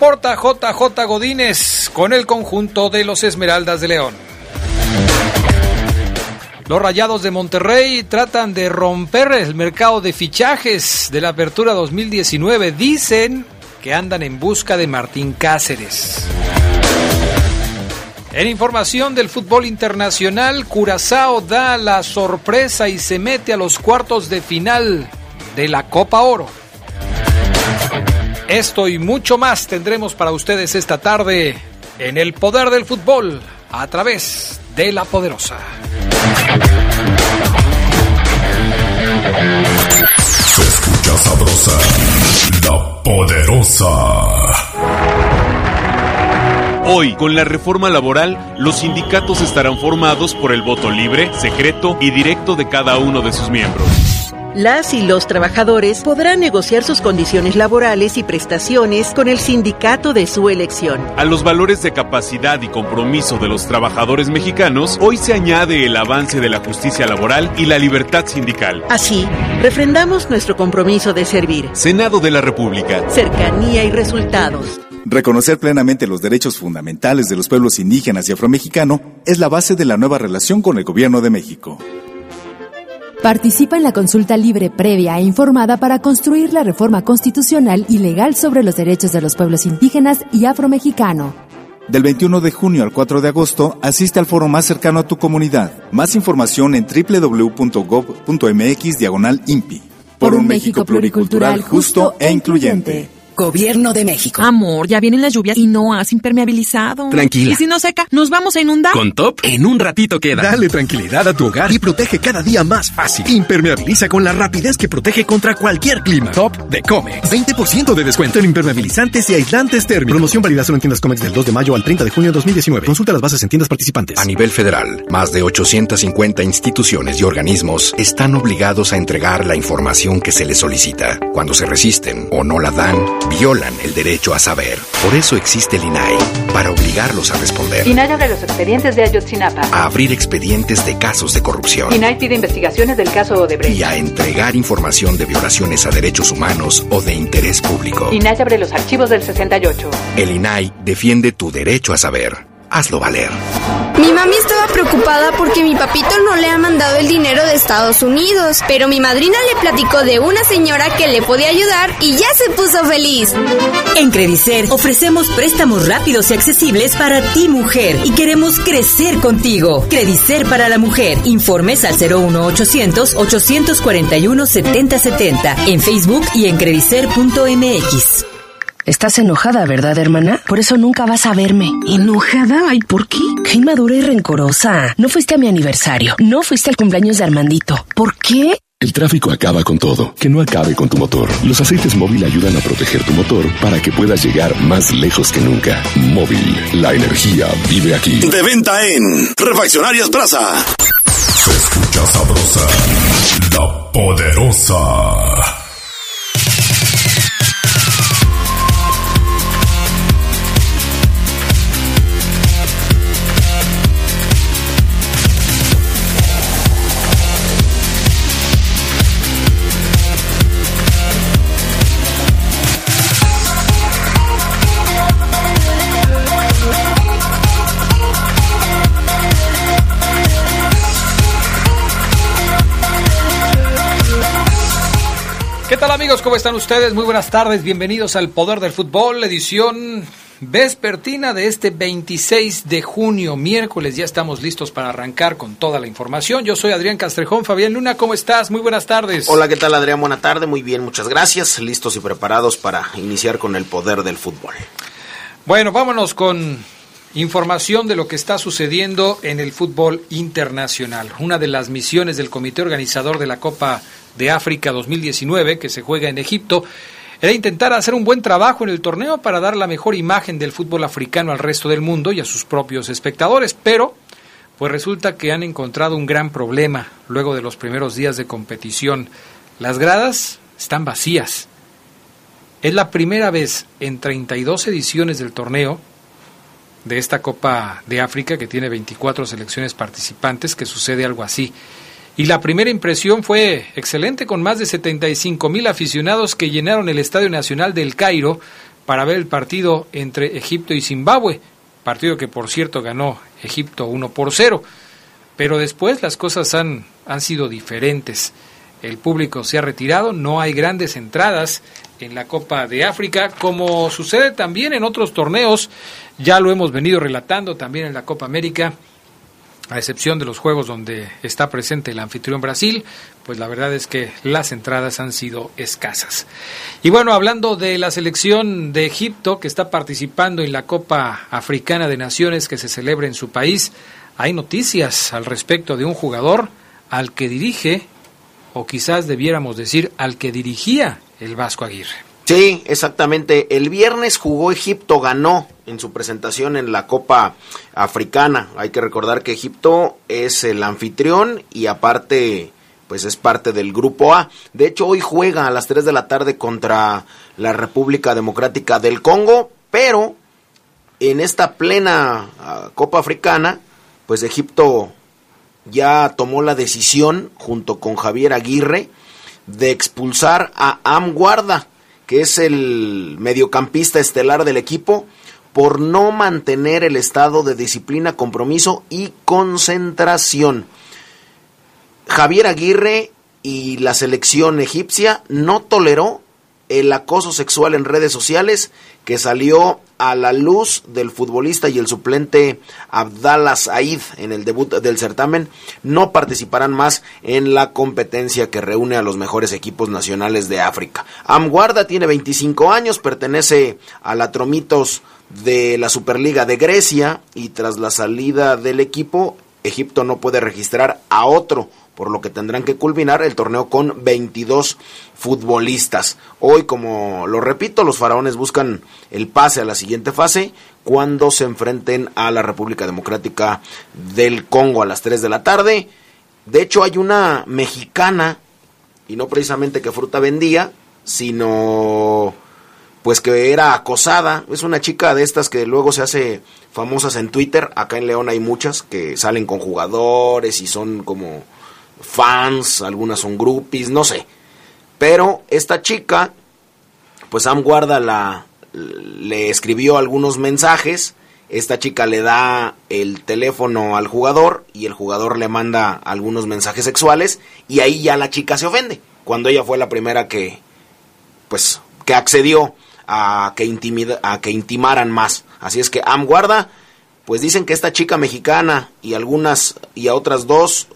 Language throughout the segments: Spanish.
Reporta JJ Godínez con el conjunto de los Esmeraldas de León. Los Rayados de Monterrey tratan de romper el mercado de fichajes de la apertura 2019. Dicen que andan en busca de Martín Cáceres. En información del fútbol internacional, Curazao da la sorpresa y se mete a los cuartos de final de la Copa Oro. Esto y mucho más tendremos para ustedes esta tarde en el poder del fútbol a través de la poderosa. Se escucha sabrosa, la poderosa. Hoy, con la reforma laboral, los sindicatos estarán formados por el voto libre, secreto y directo de cada uno de sus miembros. Las y los trabajadores podrán negociar sus condiciones laborales y prestaciones con el sindicato de su elección. A los valores de capacidad y compromiso de los trabajadores mexicanos, hoy se añade el avance de la justicia laboral y la libertad sindical. Así, refrendamos nuestro compromiso de servir. Senado de la República. Cercanía y resultados. Reconocer plenamente los derechos fundamentales de los pueblos indígenas y afromexicano es la base de la nueva relación con el Gobierno de México. Participa en la consulta libre, previa e informada para construir la reforma constitucional y legal sobre los derechos de los pueblos indígenas y afromexicano. Del 21 de junio al 4 de agosto, asiste al foro más cercano a tu comunidad. Más información en www.gov.mx diagonal INPI. Por un México pluricultural, justo e incluyente. Gobierno de México. Amor, ya vienen las lluvias y no has impermeabilizado. Tranquila. Y si no seca, nos vamos a inundar. Con Top, en un ratito queda. Dale tranquilidad a tu hogar y protege cada día más fácil. Impermeabiliza con la rapidez que protege contra cualquier clima. Top de Comex. 20% de descuento en impermeabilizantes y aislantes térmicos. Promoción válida solo en tiendas Comex del 2 de mayo al 30 de junio de 2019. Consulta las bases en tiendas participantes. A nivel federal, más de 850 instituciones y organismos están obligados a entregar la información que se les solicita. Cuando se resisten o no la dan, violan el derecho a saber. Por eso existe el INAI, para obligarlos a responder. INAI abre los expedientes de Ayotzinapa. A abrir expedientes de casos de corrupción. INAI pide investigaciones del caso Odebrecht. Y a entregar información de violaciones a derechos humanos o de interés público. INAI abre los archivos del 68. El INAI defiende tu derecho a saber. Hazlo valer. Mi mami estaba preocupada porque mi papito no le ha mandado el dinero de Estados Unidos, pero mi madrina le platicó de una señora que le podía ayudar y ya se puso feliz. En Credicer ofrecemos préstamos rápidos y accesibles para ti mujer y queremos crecer contigo. Credicer para la mujer. Informes al 01800 841 7070 en Facebook y en credicer.mx. Estás enojada, ¿verdad, hermana? Por eso nunca vas a verme. ¿Enojada? Ay, ¿por qué? Qué inmadura y rencorosa. No fuiste a mi aniversario. No fuiste al cumpleaños de Armandito. ¿Por qué? El tráfico acaba con todo. Que no acabe con tu motor. Los aceites móvil ayudan a proteger tu motor para que puedas llegar más lejos que nunca. Móvil, la energía vive aquí. De venta en Refaccionarias Plaza. Se escucha sabrosa, la poderosa. ¿Qué tal amigos? ¿Cómo están ustedes? Muy buenas tardes, bienvenidos al Poder del Fútbol, edición vespertina de este 26 de junio, miércoles. Ya estamos listos para arrancar con toda la información. Yo soy Adrián Castrejón. Fabián Luna, ¿cómo estás? Muy buenas tardes. Hola, ¿qué tal Adrián? Buena tarde, muy bien, muchas gracias. Listos y preparados para iniciar con el poder del fútbol. Bueno, vámonos con información de lo que está sucediendo en el fútbol internacional. Una de las misiones del comité organizador de la Copa de África 2019, que se juega en Egipto, era intentar hacer un buen trabajo en el torneo para dar la mejor imagen del fútbol africano al resto del mundo y a sus propios espectadores, pero pues resulta que han encontrado un gran problema luego de los primeros días de competición. Las gradas están vacías. Es la primera vez en 32 ediciones del torneo de esta Copa de África, que tiene 24 selecciones participantes, que sucede algo así. Y la primera impresión fue excelente, con más de 75 mil aficionados que llenaron el Estadio Nacional del Cairo para ver el partido entre Egipto y Zimbabue, partido que por cierto ganó Egipto 1 por 0. Pero después las cosas han, han sido diferentes. El público se ha retirado, no hay grandes entradas en la Copa de África, como sucede también en otros torneos, ya lo hemos venido relatando también en la Copa América a excepción de los juegos donde está presente el anfitrión Brasil, pues la verdad es que las entradas han sido escasas. Y bueno, hablando de la selección de Egipto que está participando en la Copa Africana de Naciones que se celebra en su país, hay noticias al respecto de un jugador al que dirige, o quizás debiéramos decir al que dirigía el Vasco Aguirre. Sí, exactamente. El viernes jugó Egipto, ganó en su presentación en la Copa Africana. Hay que recordar que Egipto es el anfitrión y aparte pues es parte del grupo A. De hecho, hoy juega a las 3 de la tarde contra la República Democrática del Congo, pero en esta plena ah, Copa Africana, pues Egipto ya tomó la decisión junto con Javier Aguirre de expulsar a Amguarda que es el mediocampista estelar del equipo, por no mantener el estado de disciplina, compromiso y concentración. Javier Aguirre y la selección egipcia no toleró el acoso sexual en redes sociales que salió a la luz del futbolista y el suplente Abdallah Said en el debut del certamen no participarán más en la competencia que reúne a los mejores equipos nacionales de África. Amguarda tiene 25 años, pertenece a la Tromitos de la Superliga de Grecia y tras la salida del equipo Egipto no puede registrar a otro por lo que tendrán que culminar el torneo con 22 futbolistas. Hoy, como lo repito, los faraones buscan el pase a la siguiente fase cuando se enfrenten a la República Democrática del Congo a las 3 de la tarde. De hecho, hay una mexicana, y no precisamente que fruta vendía, sino pues que era acosada. Es una chica de estas que luego se hace famosas en Twitter. Acá en León hay muchas que salen con jugadores y son como fans, algunas son groupies, no sé. Pero esta chica, pues Sam Guarda la, le escribió algunos mensajes. Esta chica le da el teléfono al jugador y el jugador le manda algunos mensajes sexuales y ahí ya la chica se ofende. Cuando ella fue la primera que, pues, que accedió a que, intimida, a que intimaran más. Así es que Am Guarda, pues dicen que esta chica mexicana y algunas y a otras dos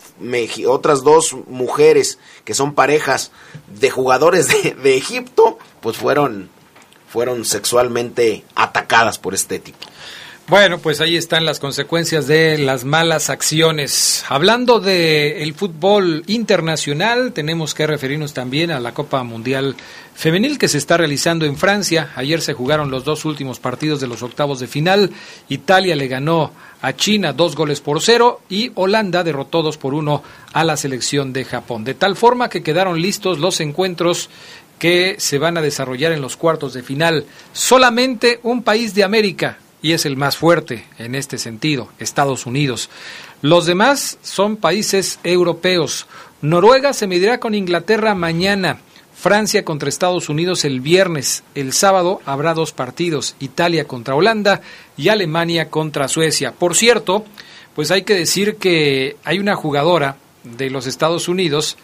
otras dos mujeres que son parejas de jugadores de, de Egipto, pues fueron, fueron sexualmente atacadas por este tipo. Bueno, pues ahí están las consecuencias de las malas acciones. Hablando de el fútbol internacional, tenemos que referirnos también a la Copa Mundial Femenil que se está realizando en Francia. Ayer se jugaron los dos últimos partidos de los octavos de final. Italia le ganó a China dos goles por cero y Holanda derrotó dos por uno a la selección de Japón. De tal forma que quedaron listos los encuentros que se van a desarrollar en los cuartos de final. Solamente un país de América, y es el más fuerte en este sentido, Estados Unidos. Los demás son países europeos. Noruega se medirá con Inglaterra mañana. Francia contra Estados Unidos el viernes. El sábado habrá dos partidos, Italia contra Holanda y Alemania contra Suecia. Por cierto, pues hay que decir que hay una jugadora de los Estados Unidos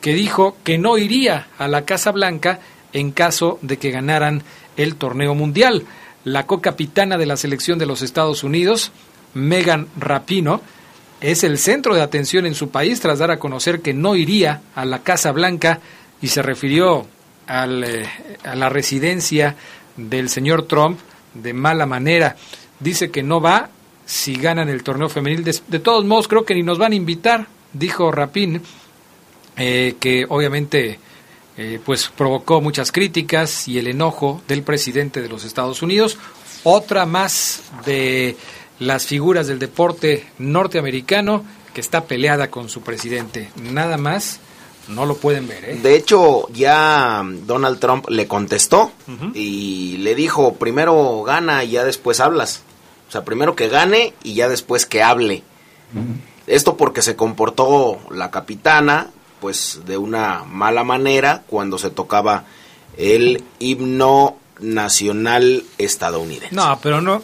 que dijo que no iría a la Casa Blanca en caso de que ganaran el torneo mundial. La co-capitana de la selección de los Estados Unidos, Megan Rapino, es el centro de atención en su país tras dar a conocer que no iría a la Casa Blanca y se refirió al, eh, a la residencia del señor Trump de mala manera. Dice que no va si ganan el torneo femenil. De, de todos modos, creo que ni nos van a invitar, dijo Rapin, eh, que obviamente eh, pues provocó muchas críticas y el enojo del presidente de los Estados Unidos. Otra más de las figuras del deporte norteamericano que está peleada con su presidente. Nada más no lo pueden ver. ¿eh? De hecho, ya Donald Trump le contestó y le dijo, primero gana y ya después hablas. O sea, primero que gane y ya después que hable. Esto porque se comportó la capitana, pues de una mala manera cuando se tocaba el himno nacional estadounidense. No, pero no,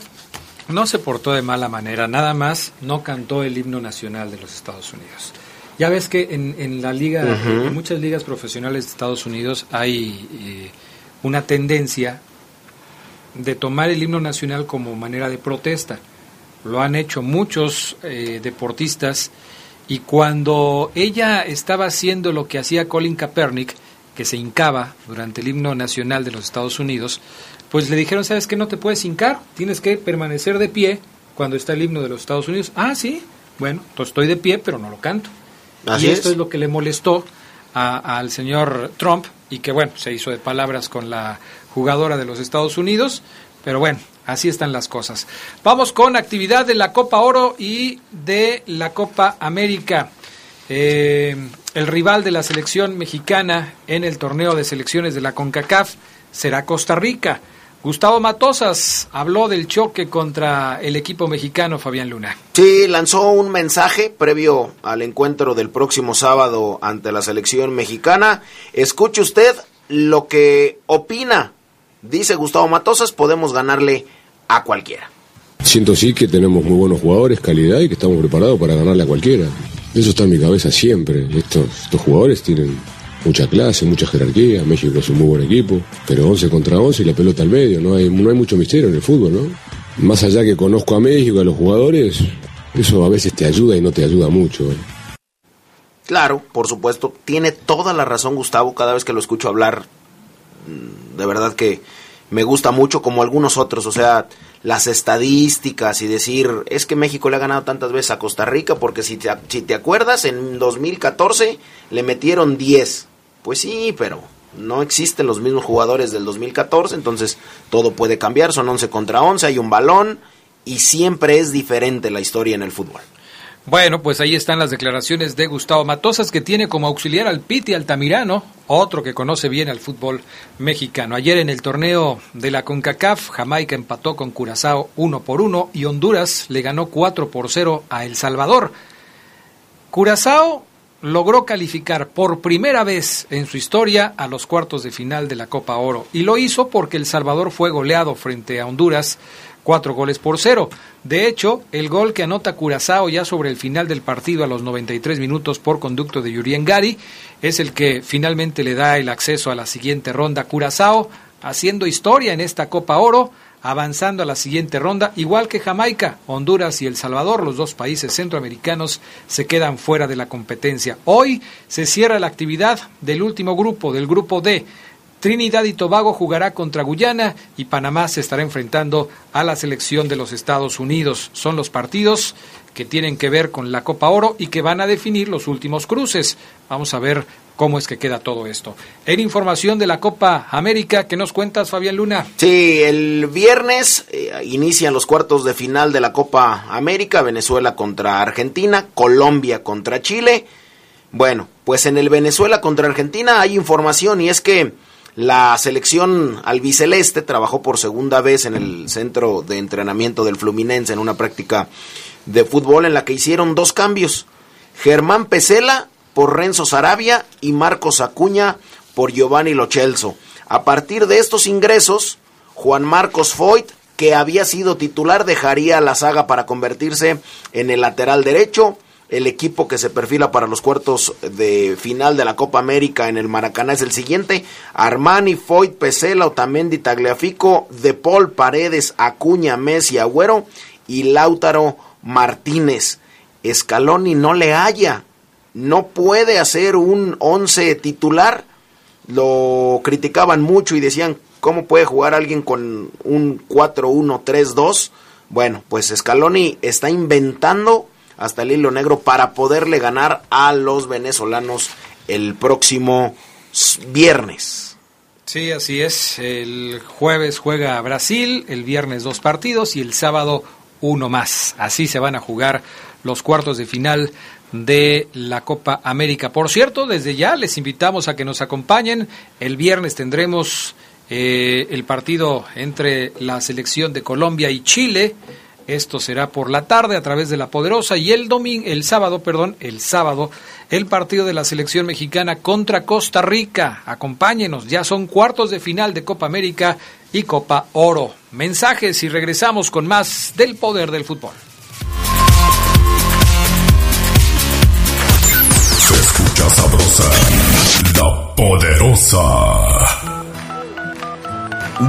no se portó de mala manera, nada más no cantó el himno nacional de los Estados Unidos. Ya ves que en, en la liga, en muchas ligas profesionales de Estados Unidos hay eh, una tendencia de tomar el himno nacional como manera de protesta. Lo han hecho muchos eh, deportistas y cuando ella estaba haciendo lo que hacía Colin Kaepernick, que se hincaba durante el himno nacional de los Estados Unidos, pues le dijeron, ¿sabes qué? No te puedes hincar, tienes que permanecer de pie cuando está el himno de los Estados Unidos. Ah, sí, bueno, pues estoy de pie, pero no lo canto. Así y esto es. es lo que le molestó a- al señor Trump y que bueno, se hizo de palabras con la jugadora de los Estados Unidos, pero bueno, así están las cosas. Vamos con actividad de la Copa Oro y de la Copa América. Eh, el rival de la selección mexicana en el torneo de selecciones de la CONCACAF será Costa Rica. Gustavo Matosas habló del choque contra el equipo mexicano Fabián Luna. Sí, lanzó un mensaje previo al encuentro del próximo sábado ante la selección mexicana. Escuche usted lo que opina. Dice Gustavo Matosas, podemos ganarle a cualquiera. Siento sí que tenemos muy buenos jugadores, calidad y que estamos preparados para ganarle a cualquiera. Eso está en mi cabeza siempre. Estos, estos jugadores tienen mucha clase, mucha jerarquía. México es un muy buen equipo, pero 11 contra 11 y la pelota al medio. No hay, no hay mucho misterio en el fútbol, ¿no? Más allá que conozco a México, a los jugadores, eso a veces te ayuda y no te ayuda mucho. ¿eh? Claro, por supuesto, tiene toda la razón Gustavo cada vez que lo escucho hablar. mm, De verdad que me gusta mucho como algunos otros, o sea, las estadísticas y decir, es que México le ha ganado tantas veces a Costa Rica porque si te, si te acuerdas, en 2014 le metieron 10. Pues sí, pero no existen los mismos jugadores del 2014, entonces todo puede cambiar, son 11 contra 11, hay un balón y siempre es diferente la historia en el fútbol. Bueno, pues ahí están las declaraciones de Gustavo Matosas, que tiene como auxiliar al Piti Altamirano, otro que conoce bien al fútbol mexicano. Ayer en el torneo de la CONCACAF, Jamaica empató con Curazao 1 por 1 y Honduras le ganó 4 por 0 a El Salvador. Curazao logró calificar por primera vez en su historia a los cuartos de final de la Copa Oro y lo hizo porque El Salvador fue goleado frente a Honduras cuatro goles por cero. De hecho, el gol que anota Curazao ya sobre el final del partido a los 93 minutos por conducto de Yurien Gari es el que finalmente le da el acceso a la siguiente ronda. Curazao haciendo historia en esta Copa Oro, avanzando a la siguiente ronda, igual que Jamaica, Honduras y El Salvador, los dos países centroamericanos se quedan fuera de la competencia. Hoy se cierra la actividad del último grupo, del grupo D. Trinidad y Tobago jugará contra Guyana y Panamá se estará enfrentando a la selección de los Estados Unidos. Son los partidos que tienen que ver con la Copa Oro y que van a definir los últimos cruces. Vamos a ver cómo es que queda todo esto. En información de la Copa América, ¿qué nos cuentas, Fabián Luna? Sí, el viernes eh, inician los cuartos de final de la Copa América, Venezuela contra Argentina, Colombia contra Chile. Bueno, pues en el Venezuela contra Argentina hay información y es que la selección albiceleste trabajó por segunda vez en el centro de entrenamiento del Fluminense en una práctica de fútbol en la que hicieron dos cambios. Germán Pesela por Renzo Sarabia y Marcos Acuña por Giovanni Lochelso. A partir de estos ingresos, Juan Marcos Foyt, que había sido titular, dejaría la saga para convertirse en el lateral derecho. El equipo que se perfila para los cuartos de final de la Copa América en el Maracaná es el siguiente: Armani, Foyt, Pesela, Otamendi, Tagliafico, De Paul, Paredes, Acuña, Messi, Agüero y Lautaro Martínez. Scaloni no le halla, no puede hacer un once titular. Lo criticaban mucho y decían, ¿cómo puede jugar alguien con un 4-1-3-2? Bueno, pues Scaloni está inventando hasta el hilo negro para poderle ganar a los venezolanos el próximo viernes. Sí, así es. El jueves juega Brasil, el viernes dos partidos y el sábado uno más. Así se van a jugar los cuartos de final de la Copa América. Por cierto, desde ya les invitamos a que nos acompañen. El viernes tendremos eh, el partido entre la selección de Colombia y Chile. Esto será por la tarde a través de la Poderosa y el domingo, el sábado, perdón, el sábado, el partido de la selección mexicana contra Costa Rica. Acompáñenos, ya son cuartos de final de Copa América y Copa Oro. Mensajes y regresamos con más del poder del fútbol. Se escucha sabrosa, la poderosa.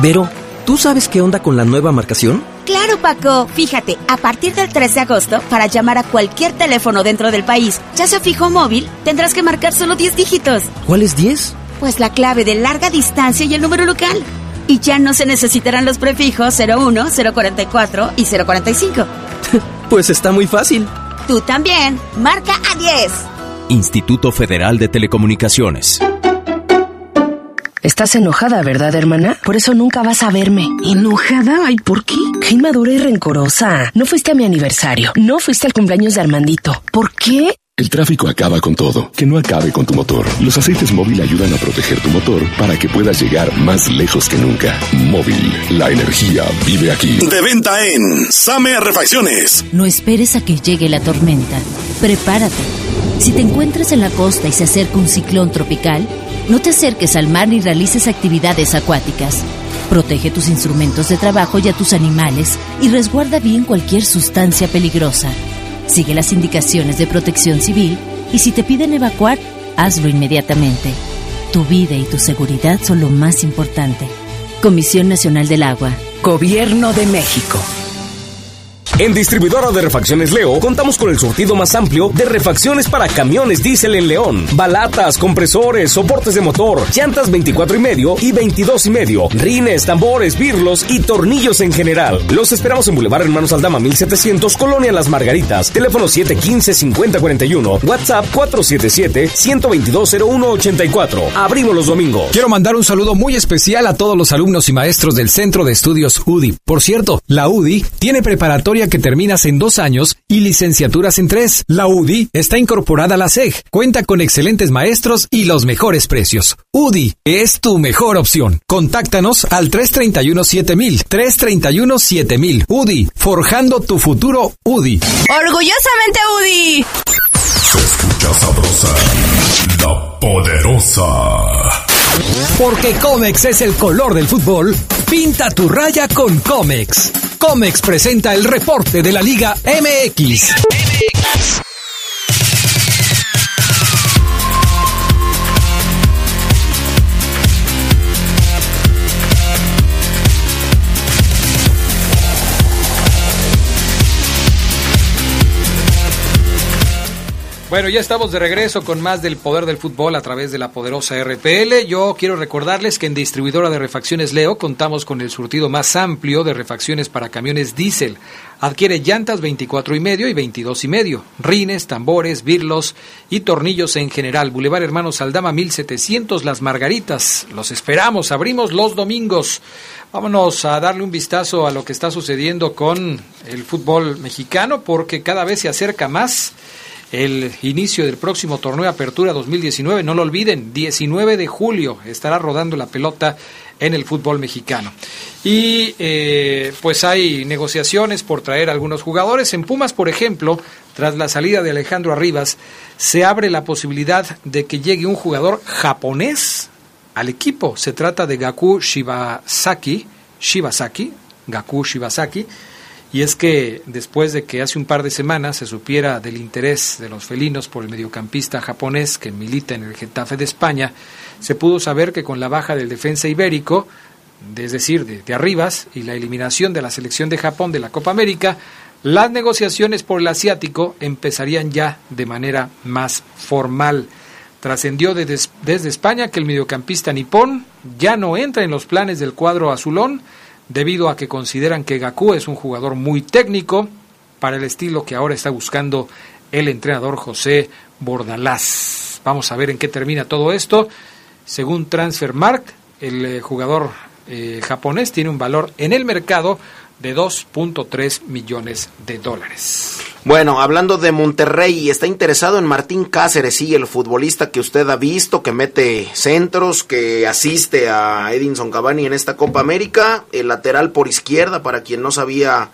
Vero, ¿tú sabes qué onda con la nueva marcación? Claro, Paco. Fíjate, a partir del 3 de agosto, para llamar a cualquier teléfono dentro del país, ya sea fijo o móvil, tendrás que marcar solo 10 dígitos. ¿Cuáles 10? Pues la clave de larga distancia y el número local. Y ya no se necesitarán los prefijos 01, 044 y 045. pues está muy fácil. Tú también. Marca a 10. Instituto Federal de Telecomunicaciones. Estás enojada, ¿verdad, hermana? Por eso nunca vas a verme. ¿Enojada? ¿Y por qué? Qué inmadura y rencorosa. No fuiste a mi aniversario. No fuiste al cumpleaños de Armandito. ¿Por qué? El tráfico acaba con todo. Que no acabe con tu motor. Los aceites móvil ayudan a proteger tu motor para que puedas llegar más lejos que nunca. Móvil, la energía vive aquí. De venta en Same Refacciones. No esperes a que llegue la tormenta. Prepárate. Si te encuentras en la costa y se acerca un ciclón tropical, no te acerques al mar ni realices actividades acuáticas. Protege tus instrumentos de trabajo y a tus animales y resguarda bien cualquier sustancia peligrosa. Sigue las indicaciones de protección civil y si te piden evacuar, hazlo inmediatamente. Tu vida y tu seguridad son lo más importante. Comisión Nacional del Agua. Gobierno de México. En Distribuidora de Refacciones Leo contamos con el surtido más amplio de refacciones para camiones diésel en León. Balatas, compresores, soportes de motor, llantas 24 y medio y 22 y medio, rines, tambores, birlos y tornillos en general. Los esperamos en Boulevard Hermanos Aldama 1700, Colonia Las Margaritas. Teléfono 715-5041, WhatsApp 477-122-0184. Abrimos los domingos. Quiero mandar un saludo muy especial a todos los alumnos y maestros del Centro de Estudios UDI. Por cierto, la UDI tiene preparatoria que terminas en dos años y licenciaturas en tres. La UDI está incorporada a la SEG, cuenta con excelentes maestros y los mejores precios. UDI es tu mejor opción. Contáctanos al 331-7000, 331-7000. UDI, forjando tu futuro UDI. Orgullosamente UDI. Se escucha sabrosa, la poderosa. Porque Comex es el color del fútbol, pinta tu raya con Comex. Comex presenta el reporte de la Liga MX. Bueno, ya estamos de regreso con más del poder del fútbol a través de la poderosa RPL. Yo quiero recordarles que en Distribuidora de Refacciones Leo contamos con el surtido más amplio de refacciones para camiones diésel. Adquiere llantas 24 y medio y 22 y medio, rines, tambores, birlos y tornillos en general. Boulevard Hermanos Aldama 1700 Las Margaritas. Los esperamos, abrimos los domingos. Vámonos a darle un vistazo a lo que está sucediendo con el fútbol mexicano porque cada vez se acerca más el inicio del próximo torneo de Apertura 2019. No lo olviden, 19 de julio estará rodando la pelota en el fútbol mexicano. Y eh, pues hay negociaciones por traer algunos jugadores. En Pumas, por ejemplo, tras la salida de Alejandro Arribas, se abre la posibilidad de que llegue un jugador japonés al equipo. Se trata de Gaku Shibasaki, Shibasaki, Gaku Shibasaki, Y es que después de que hace un par de semanas se supiera del interés de los felinos por el mediocampista japonés que milita en el Getafe de España, se pudo saber que con la baja del defensa ibérico, es decir, de, Arribas, y la eliminación de la selección de Japón de la Copa América, las negociaciones por el asiático empezarían ya de manera más formal. Trascendió desde España que el mediocampista nipón ya no entra en los planes del cuadro azulón debido a que consideran que Gaku es un jugador muy técnico para el estilo que ahora está buscando el entrenador José Bordalás. Vamos a ver en qué termina todo esto. Según Transfermarkt, el eh, jugador eh, japonés tiene un valor en el mercado de 2.3 millones de dólares. Bueno, hablando de Monterrey, está interesado en Martín Cáceres, sí, el futbolista que usted ha visto, que mete centros, que asiste a Edinson Cavani en esta Copa América, el lateral por izquierda, para quien no sabía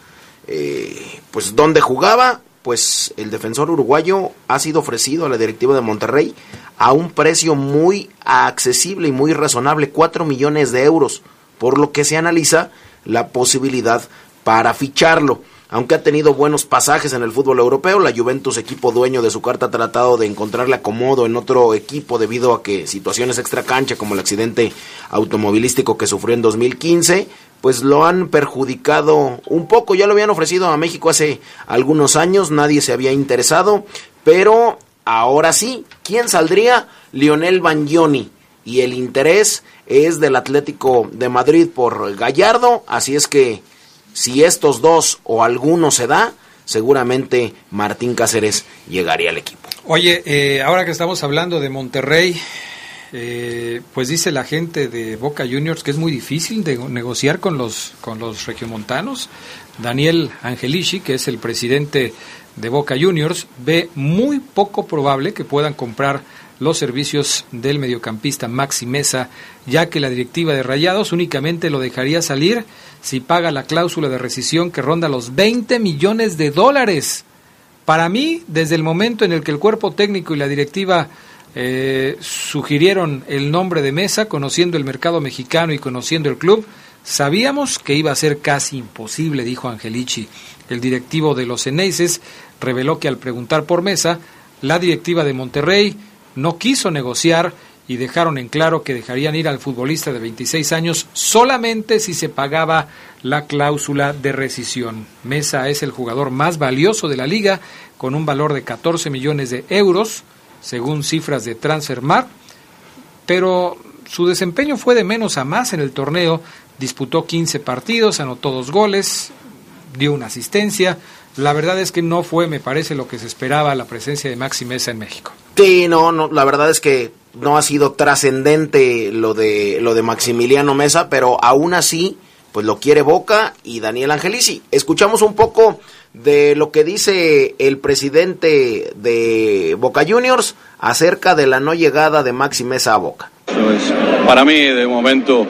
eh, pues dónde jugaba, pues el defensor uruguayo ha sido ofrecido a la directiva de Monterrey a un precio muy accesible y muy razonable, 4 millones de euros, por lo que se analiza la posibilidad para ficharlo. Aunque ha tenido buenos pasajes en el fútbol europeo, la Juventus, equipo dueño de su carta, ha tratado de encontrarle acomodo en otro equipo debido a que situaciones extra cancha, como el accidente automovilístico que sufrió en 2015, pues lo han perjudicado un poco. Ya lo habían ofrecido a México hace algunos años, nadie se había interesado, pero ahora sí, ¿quién saldría? Lionel Bagnoni. Y el interés es del Atlético de Madrid por Gallardo, así es que si estos dos o alguno se da, seguramente Martín Cáceres llegaría al equipo. Oye, eh, ahora que estamos hablando de Monterrey, eh, pues dice la gente de Boca Juniors que es muy difícil de negociar con los, con los regiomontanos. Daniel Angelici, que es el presidente de Boca Juniors, ve muy poco probable que puedan comprar los servicios del mediocampista Maxi Mesa, ya que la directiva de Rayados únicamente lo dejaría salir si paga la cláusula de rescisión que ronda los 20 millones de dólares. Para mí, desde el momento en el que el cuerpo técnico y la directiva eh, sugirieron el nombre de Mesa, conociendo el mercado mexicano y conociendo el club, sabíamos que iba a ser casi imposible, dijo Angelici. El directivo de los Eneises reveló que al preguntar por Mesa, la directiva de Monterrey no quiso negociar y dejaron en claro que dejarían ir al futbolista de 26 años solamente si se pagaba la cláusula de rescisión. Mesa es el jugador más valioso de la liga con un valor de 14 millones de euros, según cifras de Transfermarkt, pero su desempeño fue de menos a más en el torneo, disputó 15 partidos, anotó dos goles, dio una asistencia. La verdad es que no fue, me parece, lo que se esperaba la presencia de Maxi Mesa en México. Sí, no, no, la verdad es que no ha sido trascendente lo de lo de Maximiliano Mesa, pero aún así, pues lo quiere Boca y Daniel Angelici. Escuchamos un poco de lo que dice el presidente de Boca Juniors acerca de la no llegada de Maxi Mesa a Boca. Para mí, de momento,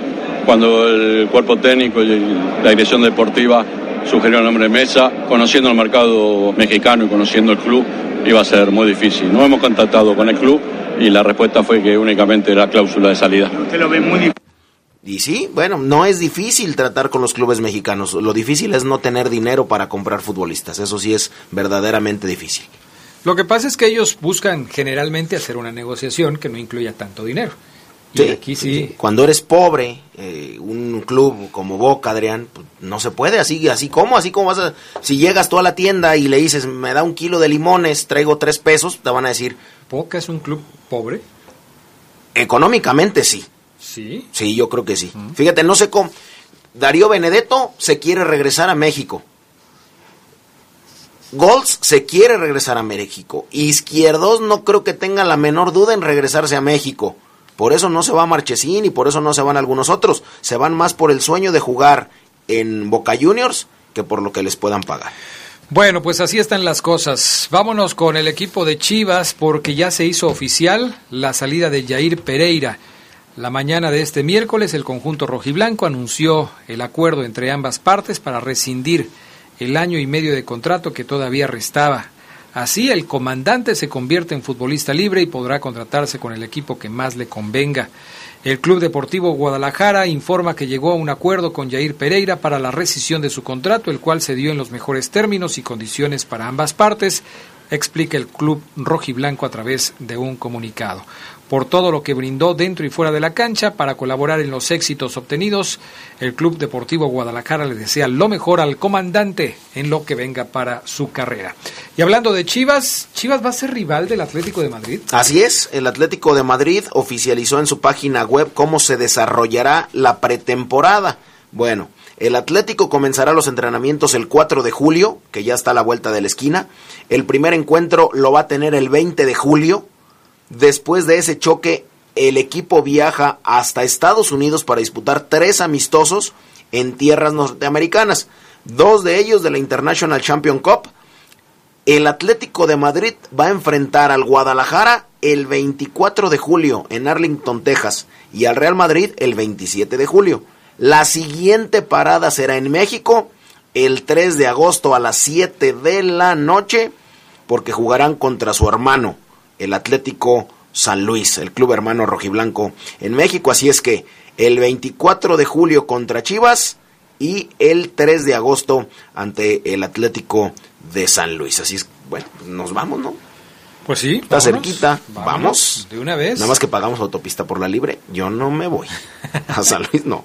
cuando el cuerpo técnico y la dirección deportiva sugirió el nombre de Mesa, conociendo el mercado mexicano y conociendo el club, iba a ser muy difícil. No hemos contactado con el club y la respuesta fue que únicamente era cláusula de salida. ¿Usted lo ve muy difícil? Y sí, bueno, no es difícil tratar con los clubes mexicanos. Lo difícil es no tener dinero para comprar futbolistas. Eso sí es verdaderamente difícil. Lo que pasa es que ellos buscan generalmente hacer una negociación que no incluya tanto dinero. Y Sí, aquí sí. Cuando eres pobre, eh, un club como Boca, Adrián, pues, no se puede así, así como, así como vas a, si llegas tú a la tienda y le dices, me da un kilo de limones, traigo tres pesos, te van a decir, ¿Boca es un club pobre? económicamente sí. Sí. Sí, yo creo que sí. Fíjate, no sé cómo. Darío Benedetto se quiere regresar a México. Golds se quiere regresar a México. Izquierdos no creo que tenga la menor duda en regresarse a México. Por eso no se va Marchesín y por eso no se van algunos otros. Se van más por el sueño de jugar en Boca Juniors que por lo que les puedan pagar. Bueno, pues así están las cosas. Vámonos con el equipo de Chivas porque ya se hizo oficial la salida de Jair Pereira. La mañana de este miércoles el conjunto rojiblanco anunció el acuerdo entre ambas partes para rescindir el año y medio de contrato que todavía restaba Así el comandante se convierte en futbolista libre y podrá contratarse con el equipo que más le convenga. El Club Deportivo Guadalajara informa que llegó a un acuerdo con Jair Pereira para la rescisión de su contrato, el cual se dio en los mejores términos y condiciones para ambas partes, explica el club rojiblanco a través de un comunicado por todo lo que brindó dentro y fuera de la cancha para colaborar en los éxitos obtenidos. El Club Deportivo Guadalajara le desea lo mejor al comandante en lo que venga para su carrera. Y hablando de Chivas, ¿Chivas va a ser rival del Atlético de Madrid? Así es, el Atlético de Madrid oficializó en su página web cómo se desarrollará la pretemporada. Bueno, el Atlético comenzará los entrenamientos el 4 de julio, que ya está a la vuelta de la esquina. El primer encuentro lo va a tener el 20 de julio Después de ese choque, el equipo viaja hasta Estados Unidos para disputar tres amistosos en tierras norteamericanas, dos de ellos de la International Champion Cup. El Atlético de Madrid va a enfrentar al Guadalajara el 24 de julio en Arlington, Texas, y al Real Madrid el 27 de julio. La siguiente parada será en México el 3 de agosto a las 7 de la noche, porque jugarán contra su hermano, el Atlético San Luis, el club hermano rojiblanco en México. Así es que el 24 de julio contra Chivas y el 3 de agosto ante el Atlético de San Luis. Así es, bueno, nos vamos, ¿no? Pues sí. Está cerquita. Vamos. De una vez. Nada más que pagamos autopista por la libre. Yo no me voy. A San Luis no.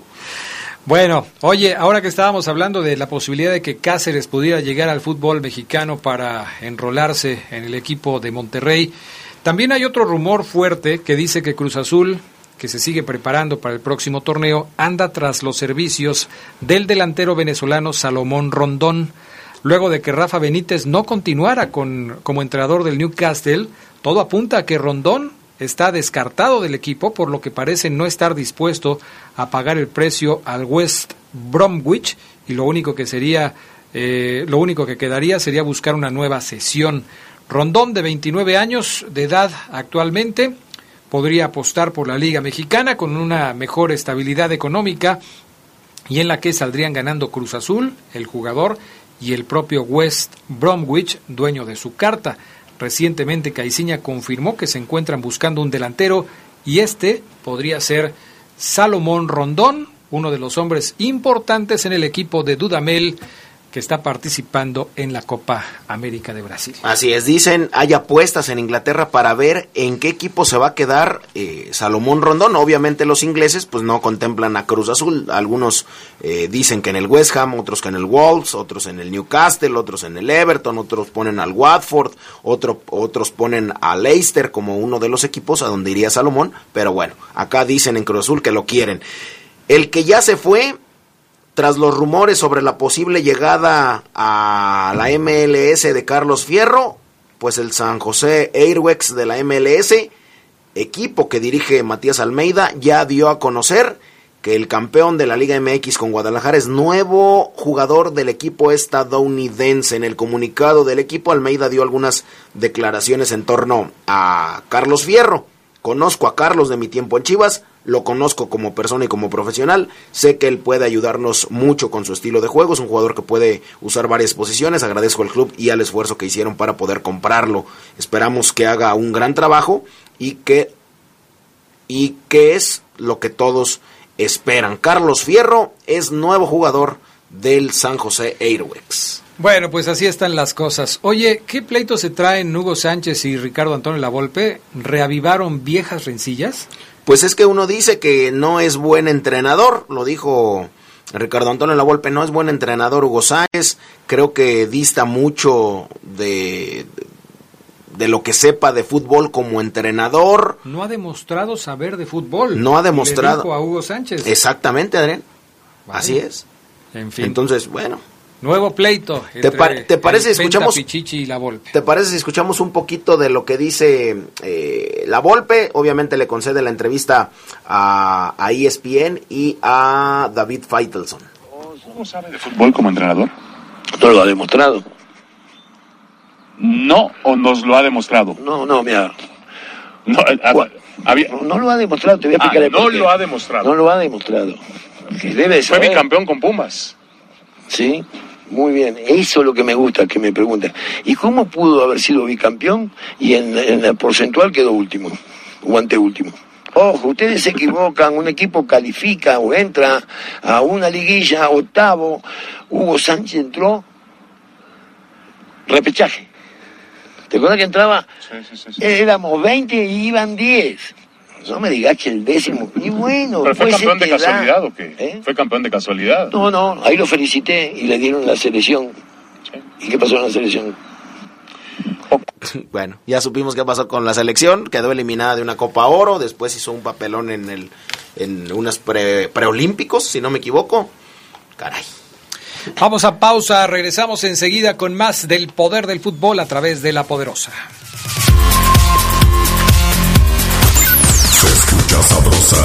Bueno, oye, ahora que estábamos hablando de la posibilidad de que Cáceres pudiera llegar al fútbol mexicano para enrolarse en el equipo de Monterrey, también hay otro rumor fuerte que dice que Cruz Azul, que se sigue preparando para el próximo torneo, anda tras los servicios del delantero venezolano Salomón Rondón. Luego de que Rafa Benítez no continuara con, como entrenador del Newcastle, todo apunta a que Rondón está descartado del equipo, por lo que parece no estar dispuesto a pagar el precio al West Bromwich y lo único que sería, eh, lo único que quedaría sería buscar una nueva sesión. Rondón, de 29 años de edad actualmente, podría apostar por la Liga Mexicana con una mejor estabilidad económica y en la que saldrían ganando Cruz Azul, el jugador, y el propio West Bromwich, dueño de su carta. Recientemente Caiciña confirmó que se encuentran buscando un delantero y este podría ser Salomón Rondón, uno de los hombres importantes en el equipo de Dudamel que está participando en la Copa América de Brasil. Así es, dicen, hay apuestas en Inglaterra para ver en qué equipo se va a quedar eh, Salomón Rondón. Obviamente los ingleses pues no contemplan a Cruz Azul. Algunos eh, dicen que en el West Ham, otros que en el Wolves, otros en el Newcastle, otros en el Everton, otros ponen al Watford, otro, otros ponen a Leicester como uno de los equipos a donde iría Salomón. Pero bueno, acá dicen en Cruz Azul que lo quieren. El que ya se fue tras los rumores sobre la posible llegada a la MLS de Carlos Fierro, pues el San José Airwax de la MLS, equipo que dirige Matías Almeida, ya dio a conocer que el campeón de la Liga MX con Guadalajara es nuevo jugador del equipo estadounidense. En el comunicado del equipo, Almeida dio algunas declaraciones en torno a Carlos Fierro. Conozco a Carlos de mi tiempo en Chivas, lo conozco como persona y como profesional, sé que él puede ayudarnos mucho con su estilo de juego, es un jugador que puede usar varias posiciones, agradezco al club y al esfuerzo que hicieron para poder comprarlo, esperamos que haga un gran trabajo y que y que es lo que todos esperan. Carlos Fierro es nuevo jugador del San José Airwax. Bueno, pues así están las cosas. Oye, ¿qué pleito se traen Hugo Sánchez y Ricardo Antonio Lavolpe? ¿Reavivaron viejas rencillas? Pues es que uno dice que no es buen entrenador, lo dijo Ricardo Antonio Lavolpe, no es buen entrenador Hugo Sánchez, creo que dista mucho de, de lo que sepa de fútbol como entrenador. No ha demostrado saber de fútbol. No ha demostrado. Le dijo a Hugo Sánchez. Exactamente, Adrián. Vale. Así es. En fin. Entonces, bueno, Nuevo pleito. ¿Te, pa ¿te parece escuchamos Pichichi y la Volpe? ¿Te parece si escuchamos un poquito de lo que dice eh, la Volpe? Obviamente le concede la entrevista a, a ESPN y a David Feitelson. ¿Cómo sabe de fútbol como entrenador? No lo ha demostrado. No o nos lo ha demostrado. No, no, mira. No, a, había... no, no lo ha demostrado, te voy a explicar ah, No lo ha demostrado. No lo ha demostrado. Debe Fue bicampeón con Pumas. Sí. Muy bien, eso es lo que me gusta, que me preguntan. ¿Y cómo pudo haber sido bicampeón y en, en el porcentual quedó último, o anteúltimo? Ojo, ustedes se equivocan, un equipo califica o entra a una liguilla, octavo, Hugo Sánchez entró, repechaje. ¿Te acuerdas que entraba? Éramos 20 y iban 10. No me digas que el décimo. Y bueno, ¿Pero fue puede campeón de da. casualidad o qué? ¿Fue campeón de casualidad? No, no, ahí lo felicité y le dieron la selección. ¿Y qué pasó en la selección? Bueno, ya supimos qué pasó con la selección, quedó eliminada de una Copa Oro, después hizo un papelón en el en unos pre- preolímpicos, si no me equivoco. Caray. Vamos a pausa, regresamos enseguida con más del poder del fútbol a través de la poderosa. Escucha sabrosa,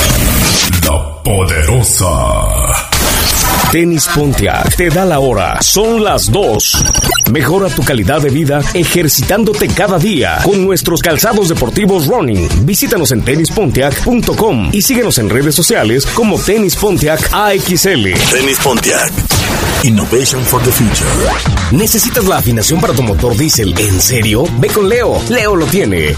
la poderosa. Tenis Pontiac te da la hora. Son las 2. Mejora tu calidad de vida ejercitándote cada día con nuestros calzados deportivos running. Visítanos en tenispontiac.com y síguenos en redes sociales como Tenis Pontiac AXL. Tenis Pontiac. Innovation for the future. ¿Necesitas la afinación para tu motor diésel? ¿En serio? Ve con Leo. Leo lo tiene.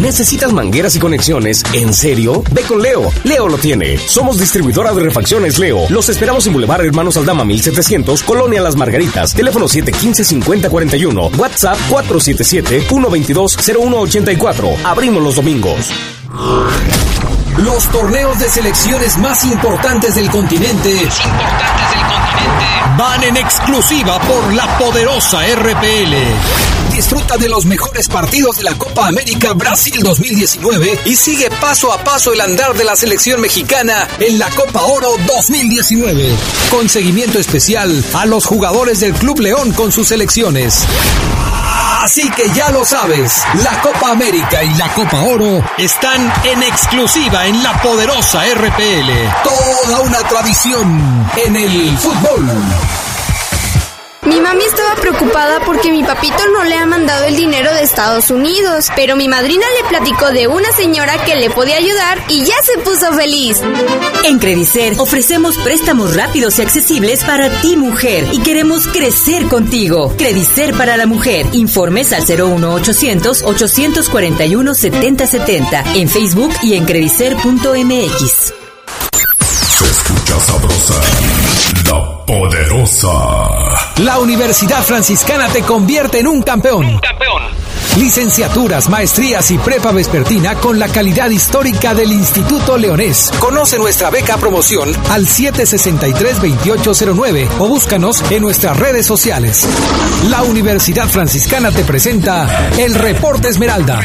¿Necesitas mangueras y conexiones? ¿En serio? Ve con Leo. Leo lo tiene. Somos distribuidora de refacciones Leo. Los esperamos en Boulevard Hermanos Aldama 1700, Colonia Las Margaritas. Teléfono 715-5041. WhatsApp 477-122-0184. Abrimos los domingos. Los torneos de selecciones más importantes del continente. Van en exclusiva por la poderosa RPL. Disfruta de los mejores partidos de la Copa América Brasil 2019 y sigue paso a paso el andar de la selección mexicana en la Copa Oro 2019. Con seguimiento especial a los jugadores del Club León con sus selecciones. Así que ya lo sabes, la Copa América y la Copa Oro están en exclusiva en la poderosa RPL. Toda una tradición en el fútbol. Mi mami estaba preocupada porque mi papito no le ha mandado el dinero de Estados Unidos, pero mi madrina le platicó de una señora que le podía ayudar y ya se puso feliz. En Credicer ofrecemos préstamos rápidos y accesibles para ti mujer y queremos crecer contigo. Credicer para la mujer. Informes al 01800 841 7070 en Facebook y en credicer.mx. Se escucha sabrosa, la poderosa. La Universidad Franciscana te convierte en un campeón. Licenciaturas, maestrías y prepa vespertina con la calidad histórica del Instituto Leonés. Conoce nuestra beca promoción al 763-2809 o búscanos en nuestras redes sociales. La Universidad Franciscana te presenta el Reporte Esmeralda.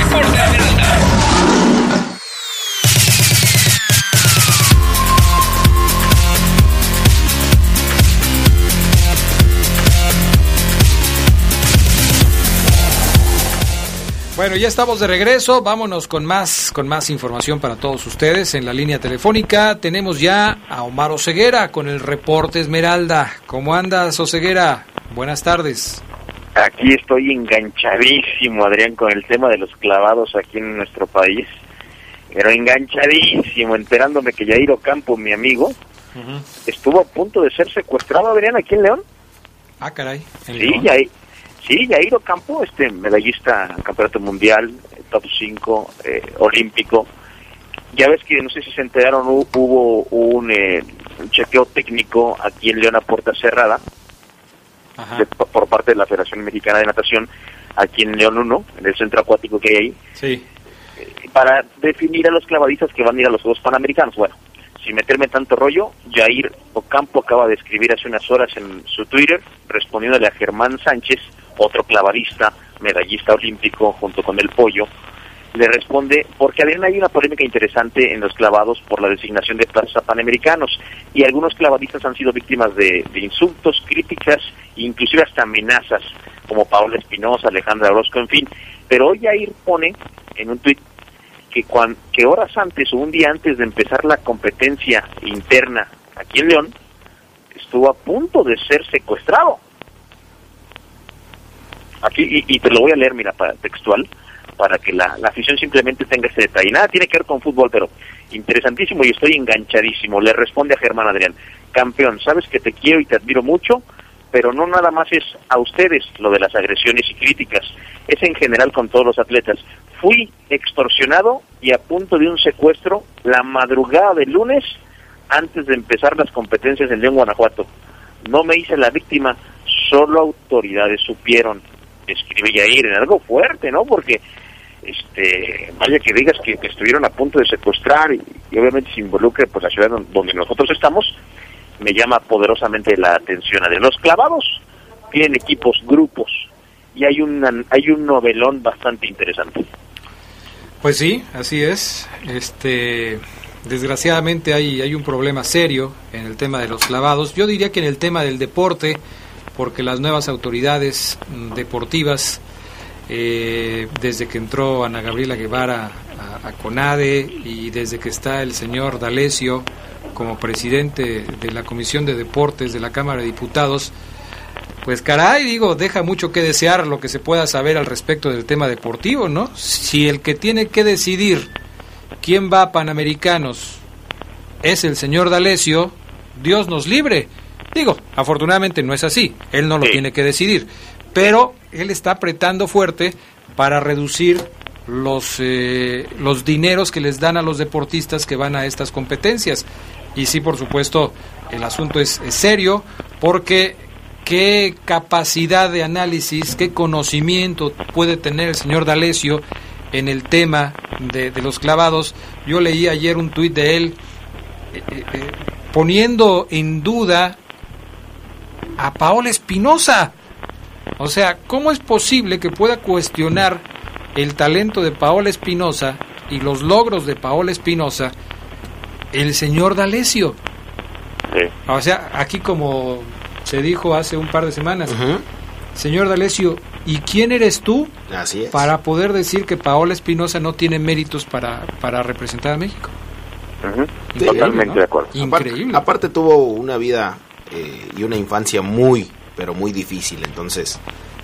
Bueno, ya estamos de regreso. Vámonos con más, con más información para todos ustedes. En la línea telefónica tenemos ya a Omar Oseguera con el reporte Esmeralda. ¿Cómo andas, Oseguera? Buenas tardes. Aquí estoy enganchadísimo, Adrián, con el tema de los clavados aquí en nuestro país. Pero enganchadísimo, enterándome que Jair Ocampo, mi amigo, estuvo a punto de ser secuestrado, Adrián, aquí en León. Ah, caray. Sí, León. Yair, sí, Jair Ocampo, este medallista campeonato mundial, eh, top 5, eh, olímpico. Ya ves que, no sé si se enteraron, hu- hubo un, eh, un chequeo técnico aquí en León a puerta cerrada de- por parte de la Federación Mexicana de Natación, aquí en León 1, en el centro acuático que hay ahí, Sí. para definir a los clavadistas que van a ir a los Juegos Panamericanos. Bueno, sin meterme tanto rollo, Jair Ocampo acaba de escribir hace unas horas en su Twitter, respondiéndole a Germán Sánchez, otro clavadista, medallista olímpico, junto con el pollo, le responde, porque Adrián hay una polémica interesante en los clavados por la designación de plazas a panamericanos, y algunos clavadistas han sido víctimas de, de insultos, críticas, inclusive hasta amenazas, como Paola Espinosa, Alejandra Orozco, en fin. Pero hoy Jair pone en un tuit que, cuan- que horas antes o un día antes de empezar la competencia interna aquí en León, estuvo a punto de ser secuestrado. Aquí, y, y te lo voy a leer, mira, para, textual, para que la, la afición simplemente tenga ese detalle. Nada tiene que ver con fútbol, pero interesantísimo y estoy enganchadísimo. Le responde a Germán Adrián, campeón, sabes que te quiero y te admiro mucho, pero no nada más es a ustedes lo de las agresiones y críticas, es en general con todos los atletas. Fui extorsionado y a punto de un secuestro la madrugada del lunes antes de empezar las competencias en León, Guanajuato. No me hice la víctima, solo autoridades supieron. Escribe Yair en algo fuerte, ¿no? Porque, este, vaya que digas que, estuvieron a punto de secuestrar y, obviamente se involucre pues la ciudad don- donde nosotros estamos, me llama poderosamente la atención. Los clavados tienen equipos, grupos y hay una, hay un novelón bastante interesante. Pues sí, así es. Este, desgraciadamente hay, hay un problema serio en el tema de los clavados. Yo diría que en el tema del deporte, porque las nuevas autoridades mm, deportivas, eh, desde que entró Ana Gabriela Guevara a, CONADE y desde que está el señor D'Alessio como presidente de la Comisión de Deportes de la Cámara de Diputados, pues caray, digo, deja mucho que desear lo que se pueda saber al respecto del tema deportivo, ¿no? Si el que tiene que decidir quién va a Panamericanos es el señor D'Alessio, Dios nos libre. Digo, afortunadamente no es así, él no lo tiene que decidir, pero él está apretando fuerte para reducir los, eh, los dineros que les dan a los deportistas que van a estas competencias. Y sí, por supuesto, el asunto es, es serio porque qué capacidad de análisis, qué conocimiento puede tener el señor D'Alessio en el tema de, de los clavados. Yo leí ayer un tuit de él eh, eh, eh, poniendo en duda a Paola Espinosa. O sea, ¿cómo es posible que pueda cuestionar el talento de Paola Espinosa y los logros de Paola Espinosa el señor D'Alessio? O sea, aquí como se dijo hace un par de semanas, señor D'Alessio, ¿y quién eres tú Así es. para poder decir que Paola Espinosa no tiene méritos para, para representar a México? Totalmente ¿no? de acuerdo. Aparte, aparte tuvo una vida eh, y una infancia muy, pero muy difícil. Entonces,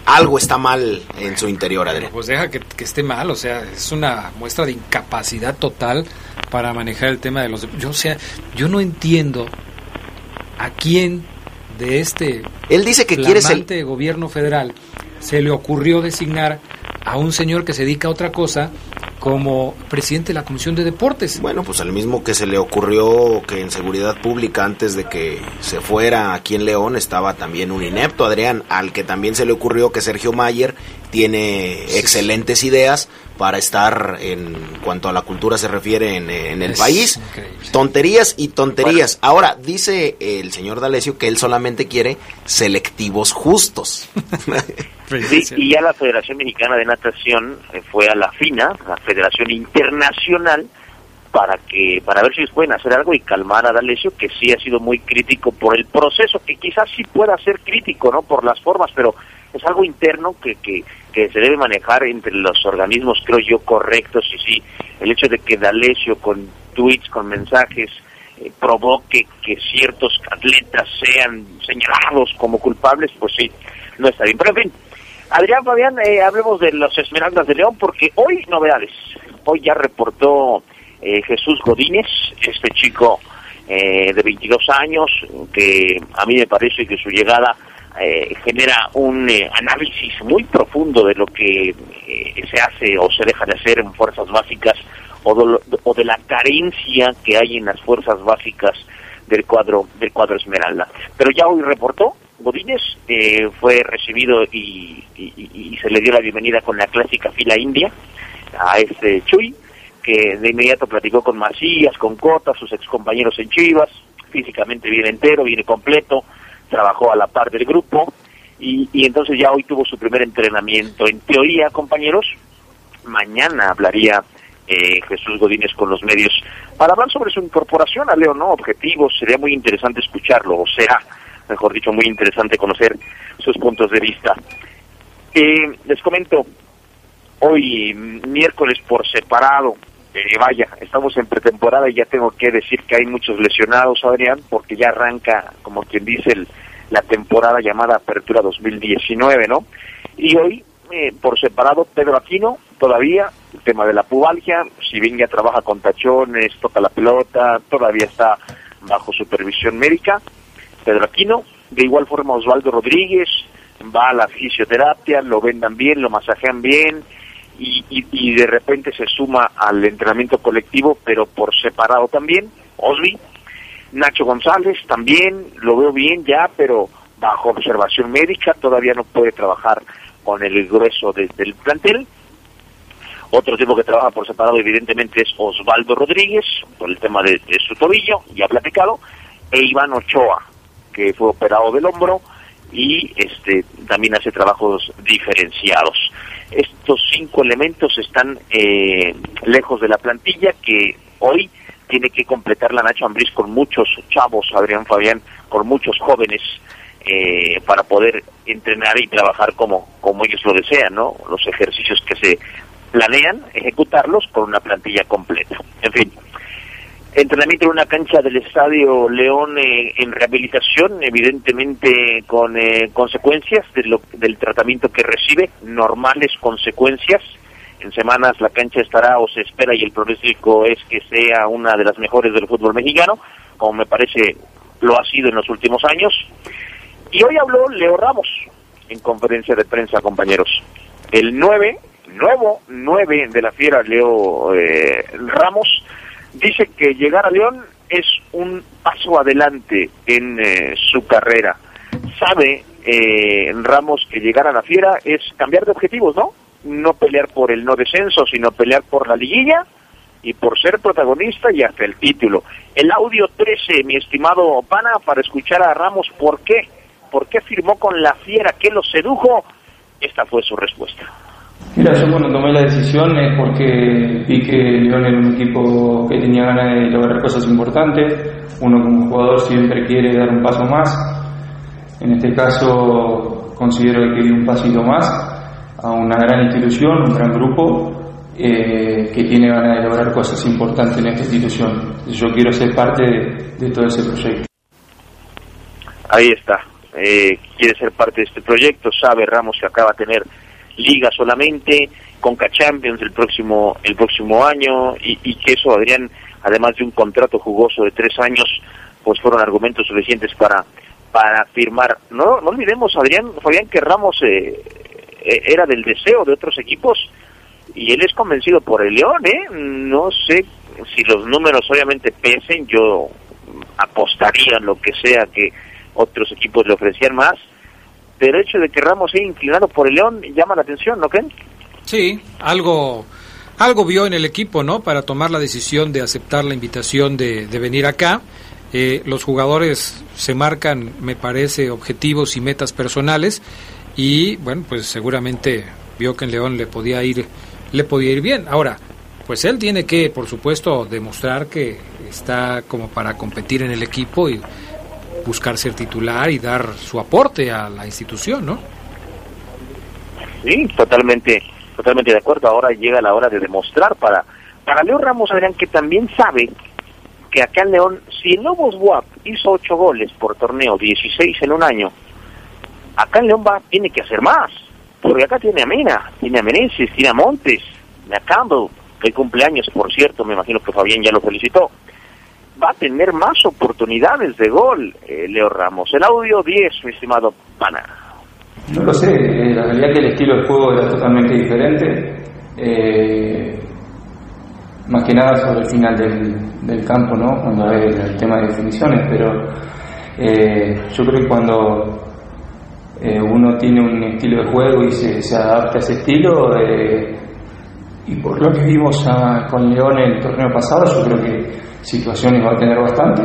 algo está mal en su interior, Adrián. Pues deja que, que esté mal, o sea, es una muestra de incapacidad total para manejar el tema de los... Yo, o sea, yo no entiendo a quién de este... Él dice que quiere ser- flamante gobierno federal se le ocurrió designar a un señor que se dedica a otra cosa como presidente de la Comisión de Deportes. Bueno, pues al mismo que se le ocurrió que en seguridad pública antes de que se fuera aquí en León estaba también un inepto, Adrián, al que también se le ocurrió que Sergio Mayer tiene excelentes ideas para estar en cuanto a la cultura se refiere en, en el Es país. Tonterías y tonterías. Ahora, dice el señor D'Alessio que él solamente quiere selectivos justos. Sí, y ya la Federación Mexicana de Natación eh, fue a la FINA, la Federación Internacional, para que para ver si ellos pueden hacer algo y calmar a D'Alessio, que sí ha sido muy crítico por el proceso, que quizás sí pueda ser crítico, ¿no? Por las formas, pero es algo interno que, que, que se debe manejar entre los organismos, creo yo, correctos. Y sí, el hecho de que D'Alessio con tweets, con mensajes, eh, provoque que ciertos atletas sean señalados como culpables, pues sí, no está bien. Pero en fin, Adrián Fabián, eh, hablemos de los Esmeraldas de León, porque hoy novedades. Hoy ya reportó eh, Jesús Godínez, este chico eh, de 22 años, que a mí me parece que su llegada eh, genera un eh, análisis muy profundo de lo que eh, se hace o se deja de hacer en fuerzas básicas o de, o de la carencia que hay en las fuerzas básicas del cuadro del cuadro Esmeralda. Pero ya hoy reportó Godínez, eh, fue recibido y- y se le dio la bienvenida con la clásica fila india a este Chuy, que de inmediato platicó con Macías, con Cota, sus excompañeros en Chivas, físicamente viene entero, viene completo, trabajó a la par del grupo y, y entonces ya hoy tuvo su primer entrenamiento. En teoría, compañeros, mañana hablaría eh, Jesús Godínez con los medios para hablar sobre su incorporación a León, ¿no? Objetivos, sería muy interesante escucharlo, o será, mejor dicho, muy interesante conocer sus puntos de vista. Eh, les comento, hoy miércoles por separado, eh, vaya, estamos en pretemporada y ya tengo que decir que hay muchos lesionados, Adrián, porque ya arranca, como quien dice, el- la temporada llamada Apertura 2019, ¿no? Y hoy, eh, por separado, Pedro Aquino, todavía, el tema de la pubalgia, si bien ya trabaja con tachones, toca la pelota, todavía está bajo supervisión médica, Pedro Aquino, De igual forma Osvaldo Rodríguez va a la fisioterapia, lo vendan bien, lo masajean bien y, y, y de repente se suma al entrenamiento colectivo, pero por separado también. Osby, Nacho González también, lo veo bien ya, pero bajo observación médica, todavía no puede trabajar con el grueso de- del plantel. Otro tipo que trabaja por separado, evidentemente, es Osvaldo Rodríguez, por el tema de, de su tobillo, ya platicado, e Iván Ochoa, que fue operado del hombro y este también hace trabajos diferenciados. Estos cinco elementos están eh, lejos de la plantilla que hoy tiene que completar la Nacho Ambriz con muchos chavos, Adrián Fabián, con muchos jóvenes eh, para poder entrenar y trabajar como, como ellos lo desean, ¿no? Los ejercicios que se planean, ejecutarlos con una plantilla completa. En fin, entrenamiento en una cancha del Estadio León eh, en rehabilitación, evidentemente con eh, consecuencias del tratamiento que recibe, normales consecuencias. En semanas la cancha estará o se espera y el pronóstico es que sea una de las mejores del fútbol mexicano, como me parece lo ha sido en los últimos años. Y hoy habló Leo Ramos en conferencia de prensa, compañeros. El 9, nuevo 9 de la fiera, Leo eh, Ramos, dice que llegar a León es un paso adelante en eh, su carrera. Sabe eh, Ramos que llegar a la fiera es cambiar de objetivos, ¿no? No pelear por el no descenso, sino pelear por la liguilla y por ser protagonista y hasta el título. El audio 13, mi estimado Pana, para escuchar a Ramos por qué, por qué firmó con la fiera, qué lo sedujo, esta fue su respuesta. Mira, yo cuando tomé la decisión es porque vi que León era un equipo que tenía ganas de lograr cosas importantes. Uno como jugador siempre quiere dar un paso más. En este caso considero que di un pasito más a una gran institución, un gran grupo eh, que tiene ganas de lograr cosas importantes en esta institución. Yo quiero ser parte de, de todo ese proyecto. Ahí está. Eh, quiere ser parte de este proyecto. Sabe Ramos que acaba de tener liga solamente, Conca Champions el próximo el próximo año y, que eso, Adrián, además de un contrato jugoso de tres años, pues fueron argumentos suficientes para para firmar. No, no olvidemos, Adrián, Fabián, que Ramos eh, eh, era del deseo de otros equipos y él es convencido por el León, ¿eh? No sé si los números obviamente pesen, yo apostaría lo que sea que otros equipos le ofrecían más, el de que Ramos sea inclinado por el León llama la atención, ¿no creen? Sí, algo, algo vio en el equipo, ¿no? Para tomar la decisión de aceptar la invitación de, de venir acá. Eh, los jugadores se marcan, me parece, objetivos y metas personales y, bueno, pues seguramente vio que en León le podía ir, le podía ir bien. Ahora, pues él tiene que, por supuesto, demostrar que está como para competir en el equipo y buscar ser titular y dar su aporte a la institución, ¿no? Sí, totalmente, totalmente de acuerdo. Ahora llega la hora de demostrar para, para Leo Ramos, Adrián, que también sabe que acá en León, si el Lobos Buap hizo ocho goles por torneo, 16 en un año, acá en León va, tiene que hacer más. Porque acá tiene a Mena, tiene a Meneses, tiene a Montes, tiene a Campbell, el cumpleaños, por cierto, me imagino que Fabián ya lo felicitó. Va a tener más oportunidades de gol, eh, Leo Ramos. El audio 10, mi estimado Pana. No lo sé, la realidad es que el estilo de juego era totalmente diferente. Eh, más que nada sobre el final del, del campo, ¿no? Cuando hay el tema de definiciones, pero eh, yo creo que cuando eh, uno tiene un estilo de juego y se, se adapta a ese estilo, eh, y por lo que vimos a- con León en el torneo pasado, yo creo que situaciones va a tener bastante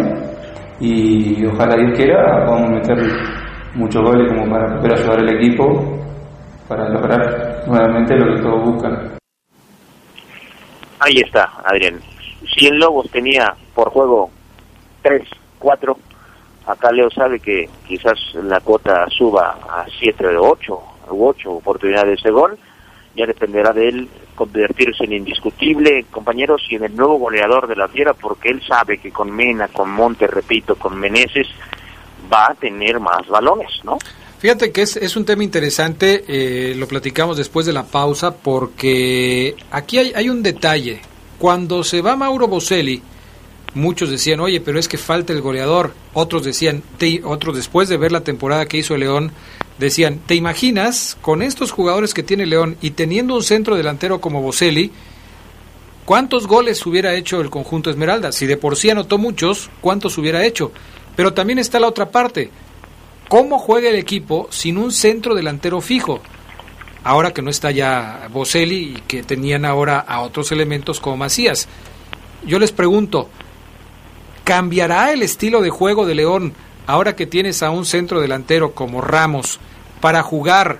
y ojalá Dios quiera podamos meter muchos goles como para poder ayudar al equipo para lograr nuevamente lo que todos buscan. Ahí está, Adrián. Si en Lobos tenía por juego 3, 4, acá Leo sabe que quizás la cuota suba a 7 o 8, u 8 oportunidades de gol. Ya dependerá de él convertirse en indiscutible, compañeros, y en el nuevo goleador de la fiera, porque él sabe que con Mena, con Monte, repito, con Meneses, va a tener más balones, ¿no? Fíjate que es, es un tema interesante, eh, lo platicamos después de la pausa, porque aquí hay, hay un detalle. Cuando se va Mauro Boselli, muchos decían, oye, pero es que falta el goleador. Otros decían, te, otros después de ver la temporada que hizo León, decían, ¿te imaginas con estos jugadores que tiene León y teniendo un centro delantero como Boselli, cuántos goles hubiera hecho el conjunto Esmeralda? Si de por sí anotó muchos, ¿cuántos hubiera hecho? Pero también está la otra parte. ¿Cómo juega el equipo sin un centro delantero fijo? Ahora que no está ya Boselli y que tenían ahora a otros elementos como Macías. Yo les pregunto, ¿cambiará el estilo de juego de León ahora que tienes a un centro delantero como Ramos para jugar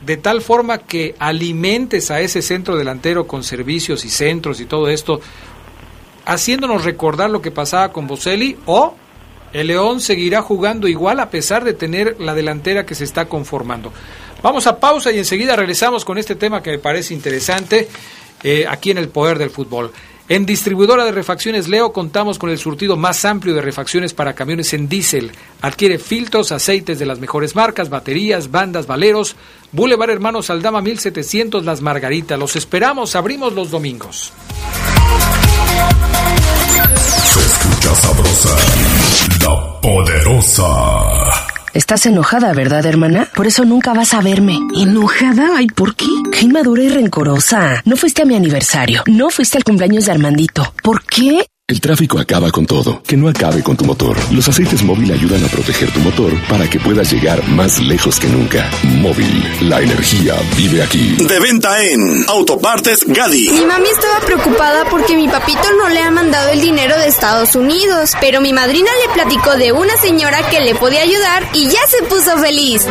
de tal forma que alimentes a ese centro delantero con servicios y centros y todo esto, haciéndonos recordar lo que pasaba con Boselli o el León seguirá jugando igual a pesar de tener la delantera que se está conformando. Vamos a pausa y enseguida regresamos con este tema que me parece interesante eh, aquí en el poder del fútbol. En distribuidora de refacciones Leo contamos con el surtido más amplio de refacciones para camiones en diésel. Adquiere filtros, aceites de las mejores marcas, baterías, bandas, valeros. Boulevard Hermanos Aldama 1700 Las Margaritas. Los esperamos, abrimos los domingos. Se escucha sabrosa, la poderosa. Estás enojada, ¿verdad, hermana? Por eso nunca vas a verme. ¿Enojada? ¿Ay, por qué? Qué inmadura y rencorosa. No fuiste a mi aniversario. No fuiste al cumpleaños de Armandito. ¿Por qué? El tráfico acaba con todo. Que no acabe con tu motor. Los aceites móvil ayudan a proteger tu motor para que puedas llegar más lejos que nunca. Móvil, la energía vive aquí. De venta en Autopartes Gadi. Mi mami estaba preocupada porque mi papito no le ha mandado el dinero de Estados Unidos, pero mi madrina le platicó de una señora que le podía ayudar y ya se puso feliz.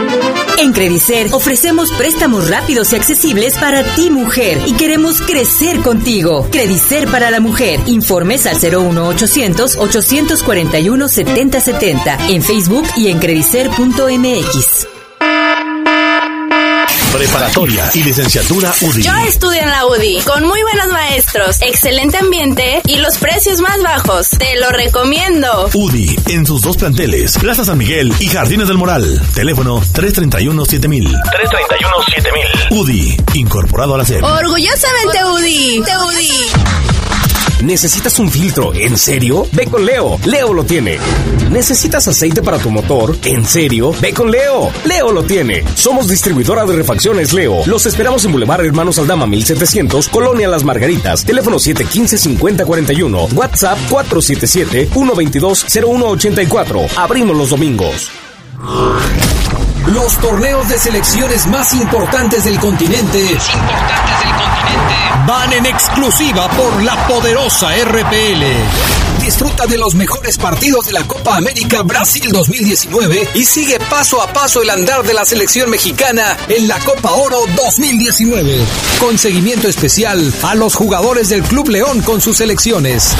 En Credicer ofrecemos préstamos rápidos y accesibles para ti, mujer, y queremos crecer contigo. Credicer para la mujer. Informes al 01800 841 7070 en Facebook y en credicer.mx. Preparatoria y licenciatura UDI. Yo estudio en la UDI, con muy buenos maestros, excelente ambiente y los precios más bajos. Te lo recomiendo. UDI, en sus dos planteles, Plaza San Miguel y Jardines del Moral. Teléfono 331-7000. 331-7000. UDI, incorporado a la SEP. Orgullosamente UDI. Te UDI. ¿Necesitas un filtro? ¿En serio? Ve con Leo. Leo lo tiene. ¿Necesitas aceite para tu motor? ¿En serio? Ve con Leo. Leo lo tiene. Somos distribuidora de refacciones Leo. Los esperamos en Boulevard Hermanos Aldama 1700, Colonia Las Margaritas. Teléfono 715-5041. WhatsApp 477-122-0184. Abrimos los domingos. Los torneos de selecciones más importantes del continente. Importantes del continente. Van en exclusiva por la poderosa RPL. Disfruta de los mejores partidos de la Copa América Brasil 2019 y sigue paso a paso el andar de la selección mexicana en la Copa Oro 2019. Con seguimiento especial a los jugadores del Club León con sus selecciones.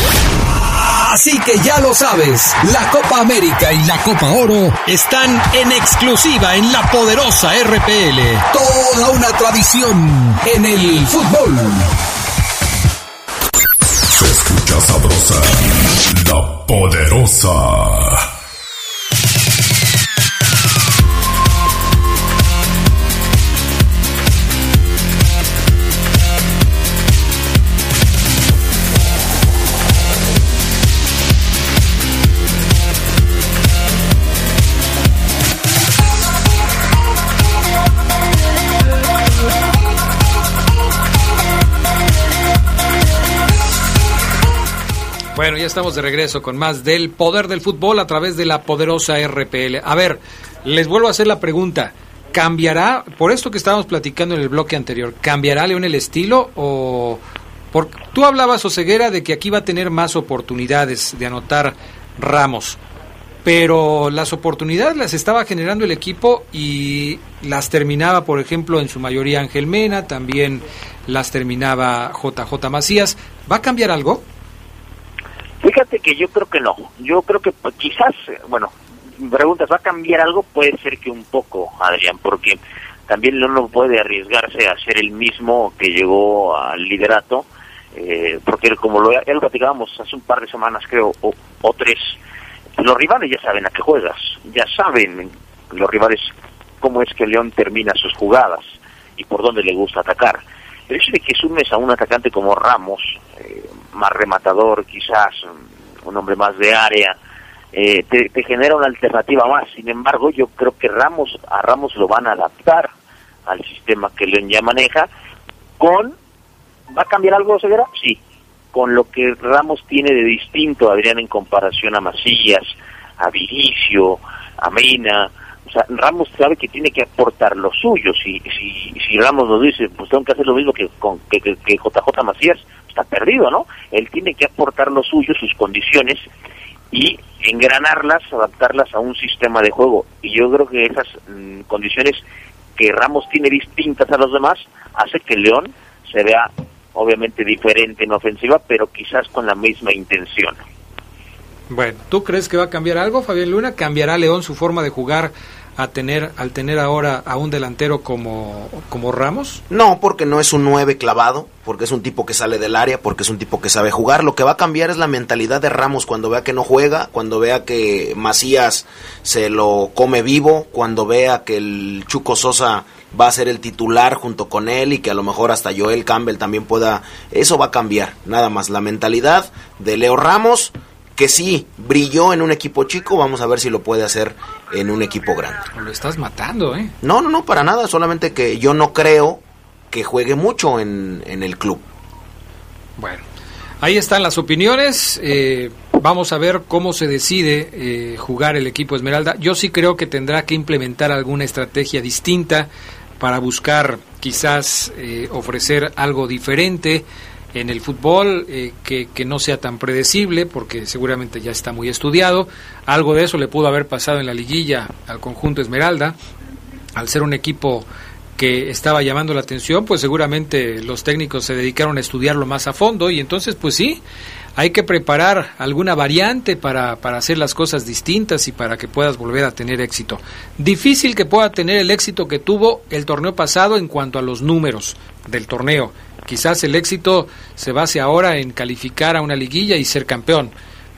Así que ya lo sabes, la Copa América y la Copa Oro están en exclusiva en la poderosa RPL. Toda una tradición en el fútbol. Se escucha sabrosa, la poderosa. Bueno, ya estamos de regreso con más del poder del fútbol a través de la poderosa RPL. A ver, les vuelvo a hacer la pregunta. ¿Cambiará, por esto que estábamos platicando en el bloque anterior, ¿cambiará León el estilo o...? Por, tú hablabas, Oseguera, de que aquí va a tener más oportunidades de anotar Ramos, pero las oportunidades las estaba generando el equipo y las terminaba, por ejemplo, en su mayoría Ángel Mena, también las terminaba JJ Macías. ¿Va a cambiar algo? Fíjate que yo creo que no. Yo creo que pues, quizás, bueno, preguntas, ¿va a cambiar algo? Puede ser que un poco, Adrián, porque también no puede arriesgarse a ser el mismo que llegó al liderato, eh, porque como lo, ya lo platicábamos hace un par de semanas, creo, o, o tres, los rivales ya saben a qué juegas, ya saben los rivales cómo es que León termina sus jugadas y por dónde le gusta atacar. El hecho de que sumes a un atacante como Ramos, eh, más rematador quizás, un hombre más de área, eh, te, genera una alternativa más. Sin embargo, yo creo que Ramos a Ramos lo van a adaptar al sistema que León ya maneja con ¿va a cambiar algo Ceguera? Sí, con lo que Ramos tiene de distinto Adrián en comparación a Macías, a Vinicio, a Mena, o sea, Ramos sabe que tiene que aportar lo suyo. Si, si, Ramos nos dice, pues tengo que hacer lo mismo que, con, que, que, que JJ Macías, está perdido, ¿no? Él tiene que aportar lo suyo, sus condiciones, y engranarlas, adaptarlas a un sistema de juego. Y yo creo que esas mm, condiciones que Ramos tiene distintas a los demás hace que León se vea obviamente diferente en ofensiva, pero quizás con la misma intención. Bueno, ¿tú crees que va a cambiar algo, Fabián Luna? ¿Cambiará León su forma de jugar a tener al tener ahora a un delantero como, como Ramos? No, porque no es un 9 clavado, porque es un tipo que sale del área, porque es un tipo que sabe jugar. Lo que va a cambiar es la mentalidad de Ramos cuando vea que no juega, cuando vea que Macías se lo come vivo, cuando vea que el Chuco Sosa va a ser el titular junto con él y que a lo mejor hasta Joel Campbell también pueda... Eso va a cambiar, nada más. La mentalidad de Leo Ramos que sí brilló en un equipo chico, vamos a ver si lo puede hacer en un equipo grande. Lo estás matando, ¿eh? No, no, no, para nada, solamente que yo no creo que juegue mucho en, en el club. Bueno, ahí están las opiniones. Eh, vamos a ver cómo se decide eh, jugar el equipo Esmeralda. Yo sí creo que tendrá que implementar alguna estrategia distinta para buscar quizás eh, ofrecer algo diferente en el fútbol eh, que, no sea tan predecible, porque seguramente ya está muy estudiado. Algo de eso le pudo haber pasado en la liguilla al conjunto Esmeralda, al ser un equipo que estaba llamando la atención, pues seguramente los técnicos se dedicaron a estudiarlo más a fondo y entonces pues sí, hay que preparar alguna variante para, para hacer las cosas distintas y para que puedas volver a tener éxito. Difícil que pueda tener el éxito que tuvo el torneo pasado en cuanto a los números del torneo. Quizás el éxito se base ahora en calificar a una liguilla y ser campeón.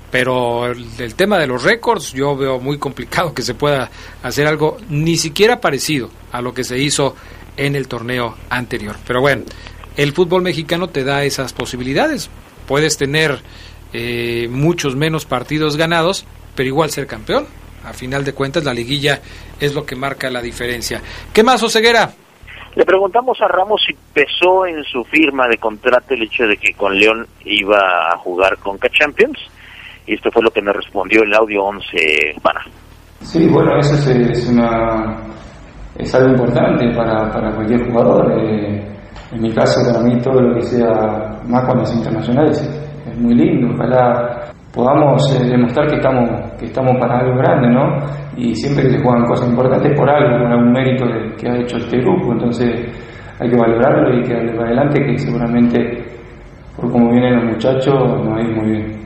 Pero el, tema de los récords yo veo muy complicado que se pueda hacer algo ni siquiera parecido a lo que se hizo en el torneo anterior. Pero bueno, el fútbol mexicano te da esas posibilidades. Puedes tener eh, muchos menos partidos ganados, pero igual ser campeón. A final de cuentas, la liguilla es lo que marca la diferencia. ¿Qué más, Oseguera? Le preguntamos a Ramos si pesó en su firma de contrato el hecho de que con León iba a jugar con Champions y esto fue lo que me respondió el audio 11 Pana. Sí, bueno, eso es, es, es algo importante para, para cualquier jugador. Eh, en mi caso, para mí, todo lo que sea más con los internacionales es muy lindo. Ojalá podamos eh, demostrar que estamos, que estamos para algo grande, ¿no? Y siempre se juegan cosas importantes por algo, por algún mérito de, que ha hecho este grupo. Entonces, hay que valorarlo y que darle para adelante, que seguramente, por cómo vienen los muchachos, nos va a ir muy bien.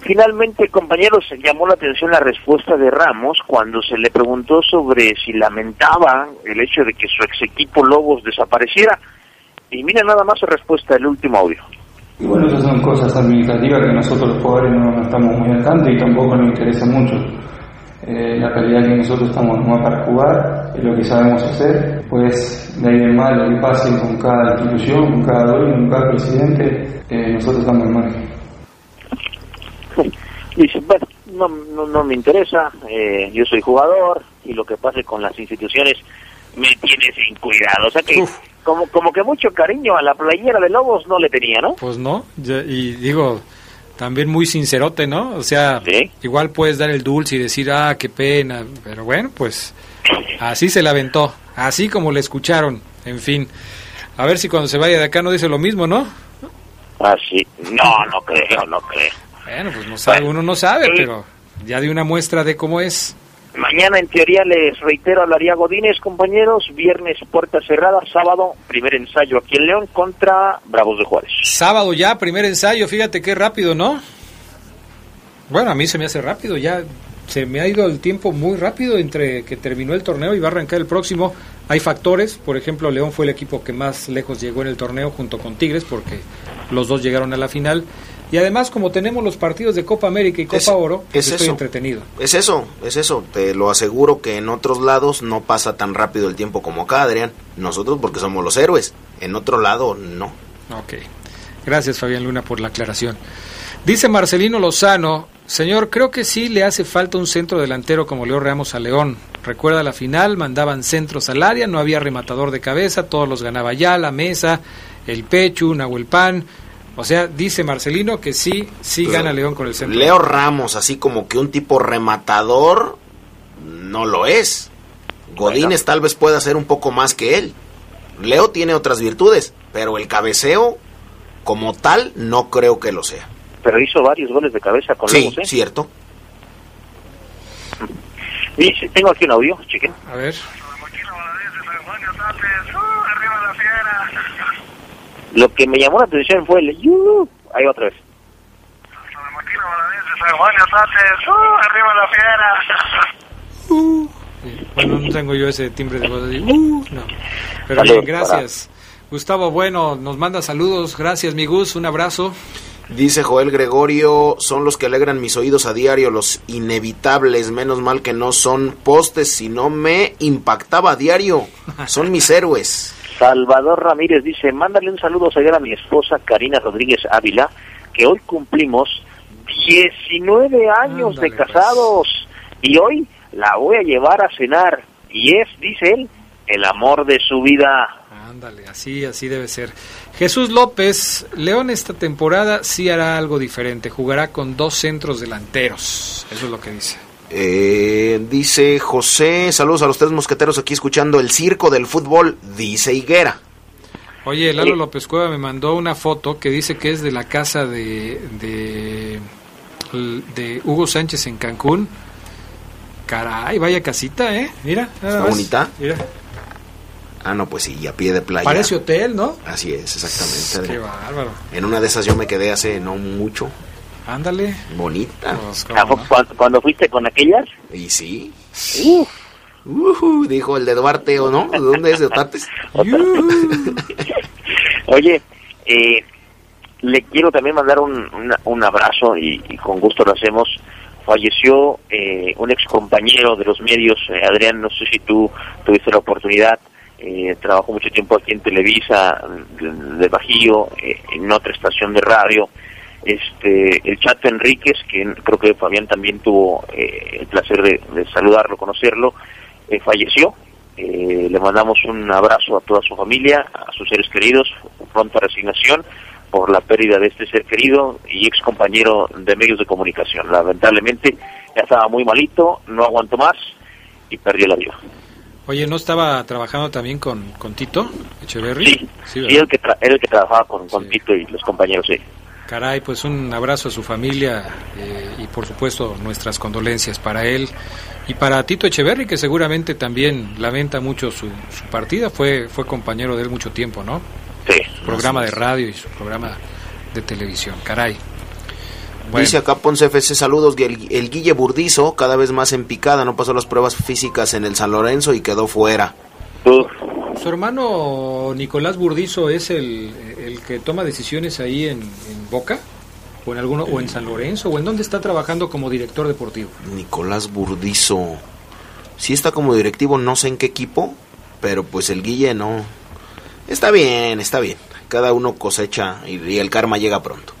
Finalmente, compañeros, llamó la atención la respuesta de Ramos cuando se le preguntó sobre si lamentaba el hecho de que su ex equipo Lobos desapareciera. Y mira nada más su respuesta del último audio. Y bueno, esas son cosas administrativas que nosotros los jugadores no, no estamos muy al tanto y tampoco nos interesa mucho. Eh, la calidad que nosotros estamos nomás para jugar es lo que sabemos hacer. Pues de ahí en más lo que pase con cada institución, con cada dueño, con cada presidente, eh, nosotros estamos en margen. Dice, bueno, no, no, no me interesa, eh, yo soy jugador y lo que pase con las instituciones me tiene sin cuidado. O sea que como, como que mucho cariño a la playera de Lobos no le tenía, ¿no? Pues no, y digo, también muy sincerote, ¿no? O sea, ¿Sí? igual puedes dar el dulce y decir, ah, qué pena, pero bueno, pues así se la aventó, así como le escucharon, en fin. A ver si cuando se vaya de acá no dice lo mismo, ¿no? Ah, sí. No, no creo, no creo. Bueno, pues no sabe, uno no sabe, pero ya de una muestra de cómo es. Mañana, en teoría, les reitero, hablaría Godínez, compañeros. Viernes, puerta cerrada. Sábado, primer ensayo aquí en León contra Bravos de Juárez. Sábado ya, primer ensayo. Fíjate qué rápido, ¿no? Bueno, a mí se me hace rápido. Ya se me ha ido el tiempo muy rápido entre que terminó el torneo y va a arrancar el próximo. Hay factores, por ejemplo, León fue el equipo que más lejos llegó en el torneo junto con Tigres porque los dos llegaron a la final. Y además, como tenemos los partidos de Copa América y Copa Es- Oro, es estoy eso. entretenido. Es eso, es eso. Te lo aseguro que en otros lados no pasa tan rápido el tiempo como acá, Adrián. Nosotros porque somos los héroes. En otro lado, no. Ok. Gracias, Fabián Luna, por la aclaración. Dice Marcelino Lozano, señor, creo que sí le hace falta un centro delantero como Leo Ramos a León. Recuerda la final, mandaban centros al área, no había rematador de cabeza, todos los ganaba ya, la mesa, el pecho, Nahuel Pan. O sea, dice Marcelino que sí, sí gana León con el centro. Leo Ramos, así como que un tipo rematador, no lo es. Godínez tal vez pueda ser un poco más que él. Leo tiene otras virtudes, pero el cabeceo como tal no creo que lo sea. Pero hizo varios goles de cabeza con Sí, Lobos, ¿eh? cierto. Tengo aquí un audio, chequen. A ver. Lo que me llamó la atención fue el "Yu". Ahí va otra vez. arriba la fiera. Bueno, no tengo yo ese timbre de voz así. Uh, no. Pero bien, gracias. Gustavo Bueno nos manda saludos. Gracias, mi Gus. Un abrazo. Dice Joel Gregorio, son los que alegran mis oídos a diario, los inevitables, menos mal que no son postes, si no me impactaba a diario. Son mis héroes. Salvador Ramírez dice, mándale un saludo a mi esposa Karina Rodríguez Ávila, que hoy cumplimos 19 años de casados y hoy la voy a llevar a cenar y es, dice él, el amor de su vida. Ándale, así, así debe ser. Jesús López, León esta temporada sí hará algo diferente. Jugará con dos centros delanteros. Eso es lo que dice. Eh, dice José, saludos a los tres mosqueteros aquí escuchando el circo del fútbol, dice Higuera. Oye, Lalo López Cueva me mandó una foto que dice que es de la casa de, de, de Hugo Sánchez en Cancún. Caray, vaya casita, ¿eh? Mira. ¿Está más. bonita? Mira. Ah, no, pues sí, a pie de playa. Parece hotel, ¿no? Así es, exactamente. Qué bárbaro. En una de esas yo me quedé hace no mucho. Ándale. Bonita. ¿A poco cuando, cuando fuiste con aquellas? Y sí. Uf. Dijo el de Duarte, ¿o no? ¿De dónde es? ¿De Otates? Oye, eh, le quiero también mandar un, una- un abrazo y, y con gusto lo hacemos. Falleció eh, un ex compañero de los medios, eh, Adrián, no sé si tú tuviste la oportunidad, eh, trabajó mucho tiempo aquí en Televisa, de, de Bajío, eh, en otra estación de radio. Este, el Chato Enríquez, que creo que Fabián también tuvo eh, el placer de, de saludarlo, conocerlo, eh, falleció. Eh, le mandamos un abrazo a toda su familia, a sus seres queridos, pronta resignación por la pérdida de este ser querido y ex compañero de medios de comunicación. Lamentablemente ya estaba muy malito, no aguantó más y perdió la vida. Oye, ¿no estaba trabajando también con, con Tito Echeverry? Sí, Sí, el que, tra- era el que trabajaba con, con Tito y los compañeros, sí. Caray, pues un abrazo a su familia eh, y por supuesto nuestras condolencias para él y para Tito Echeverry, que seguramente también lamenta mucho su, su partida, fue, fue compañero de él mucho tiempo, ¿no? Sí. Su programa de radio y su programa de televisión, caray. Bueno. Dice acá Ponce FC, saludos, el, el Guille Burdizo, cada vez más en picada, no pasó las pruebas físicas en el San Lorenzo y quedó fuera. Su hermano Nicolás Burdizo es el, el que toma decisiones ahí en, en Boca, o en alguno, o en San Lorenzo, o en dónde está trabajando como director deportivo. Nicolás Burdizo. Sí está como directivo, no sé en qué equipo, pero pues el Guille no. Está bien, está bien. Cada uno cosecha y, y el karma llega pronto.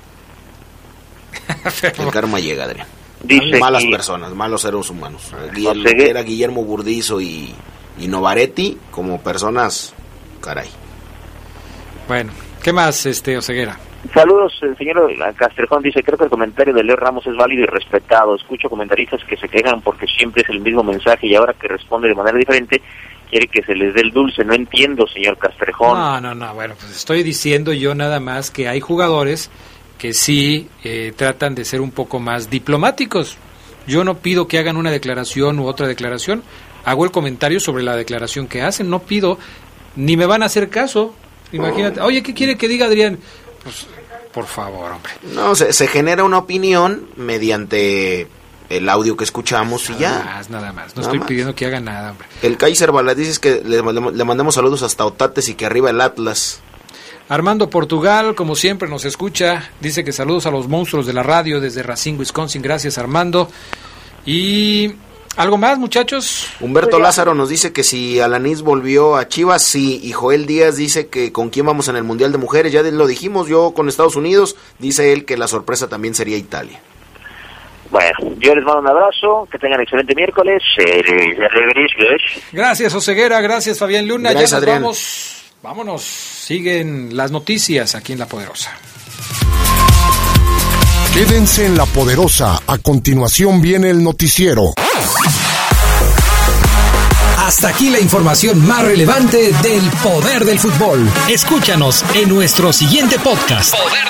el karma llega, Adrián. Dice malas que- personas, malos seres humanos. Guillermo, No sé qué- era Guillermo Burdizo y, y Novaretti como personas, caray. Bueno, ¿qué más, este Oseguera? Saludos, el señor Castrejón dice, creo que el comentario de Leo Ramos es válido y respetado. Escucho comentaristas que se quejan porque siempre es el mismo mensaje y ahora que responde de manera diferente, quiere que se les dé el dulce. No entiendo, señor Castrejón. No, no, no, bueno, pues estoy diciendo yo nada más que hay jugadores que sí eh, tratan de ser un poco más diplomáticos. Yo no pido que hagan una declaración u otra declaración, hago el comentario sobre la declaración que hacen, no pido, ni me van a hacer caso. Imagínate, oye, ¿qué quiere que diga Adrián? Pues, por favor, hombre. No, se, se genera una opinión mediante el audio que escuchamos y Nada ya. más, nada más. No Nada estoy más. pidiendo que hagan nada, hombre. El Kaiser Balad dice que le, le- le mandamos saludos hasta Otates y que arriba el Atlas. Armando Portugal, como siempre, nos escucha. Dice que saludos a los monstruos de la radio desde Racine, Wisconsin. Gracias, Armando. Y ¿Algo más, muchachos? Humberto Lázaro nos dice que si Alanis volvió a Chivas, sí. Y Joel Díaz dice que con quién vamos en el Mundial de Mujeres. Ya lo dijimos, yo con Estados Unidos. Dice él que la sorpresa también sería Italia. Bueno, yo les mando un abrazo, que tengan excelente miércoles. Eh, Gracias, Oseguera, gracias, Fabián Luna. Gracias, ya nos Adrián. vamos. Vámonos, siguen las noticias aquí en La Poderosa. Quédense en La Poderosa. A continuación viene el noticiero. Hasta aquí la información más relevante del poder del fútbol. Escúchanos en nuestro siguiente podcast. Poder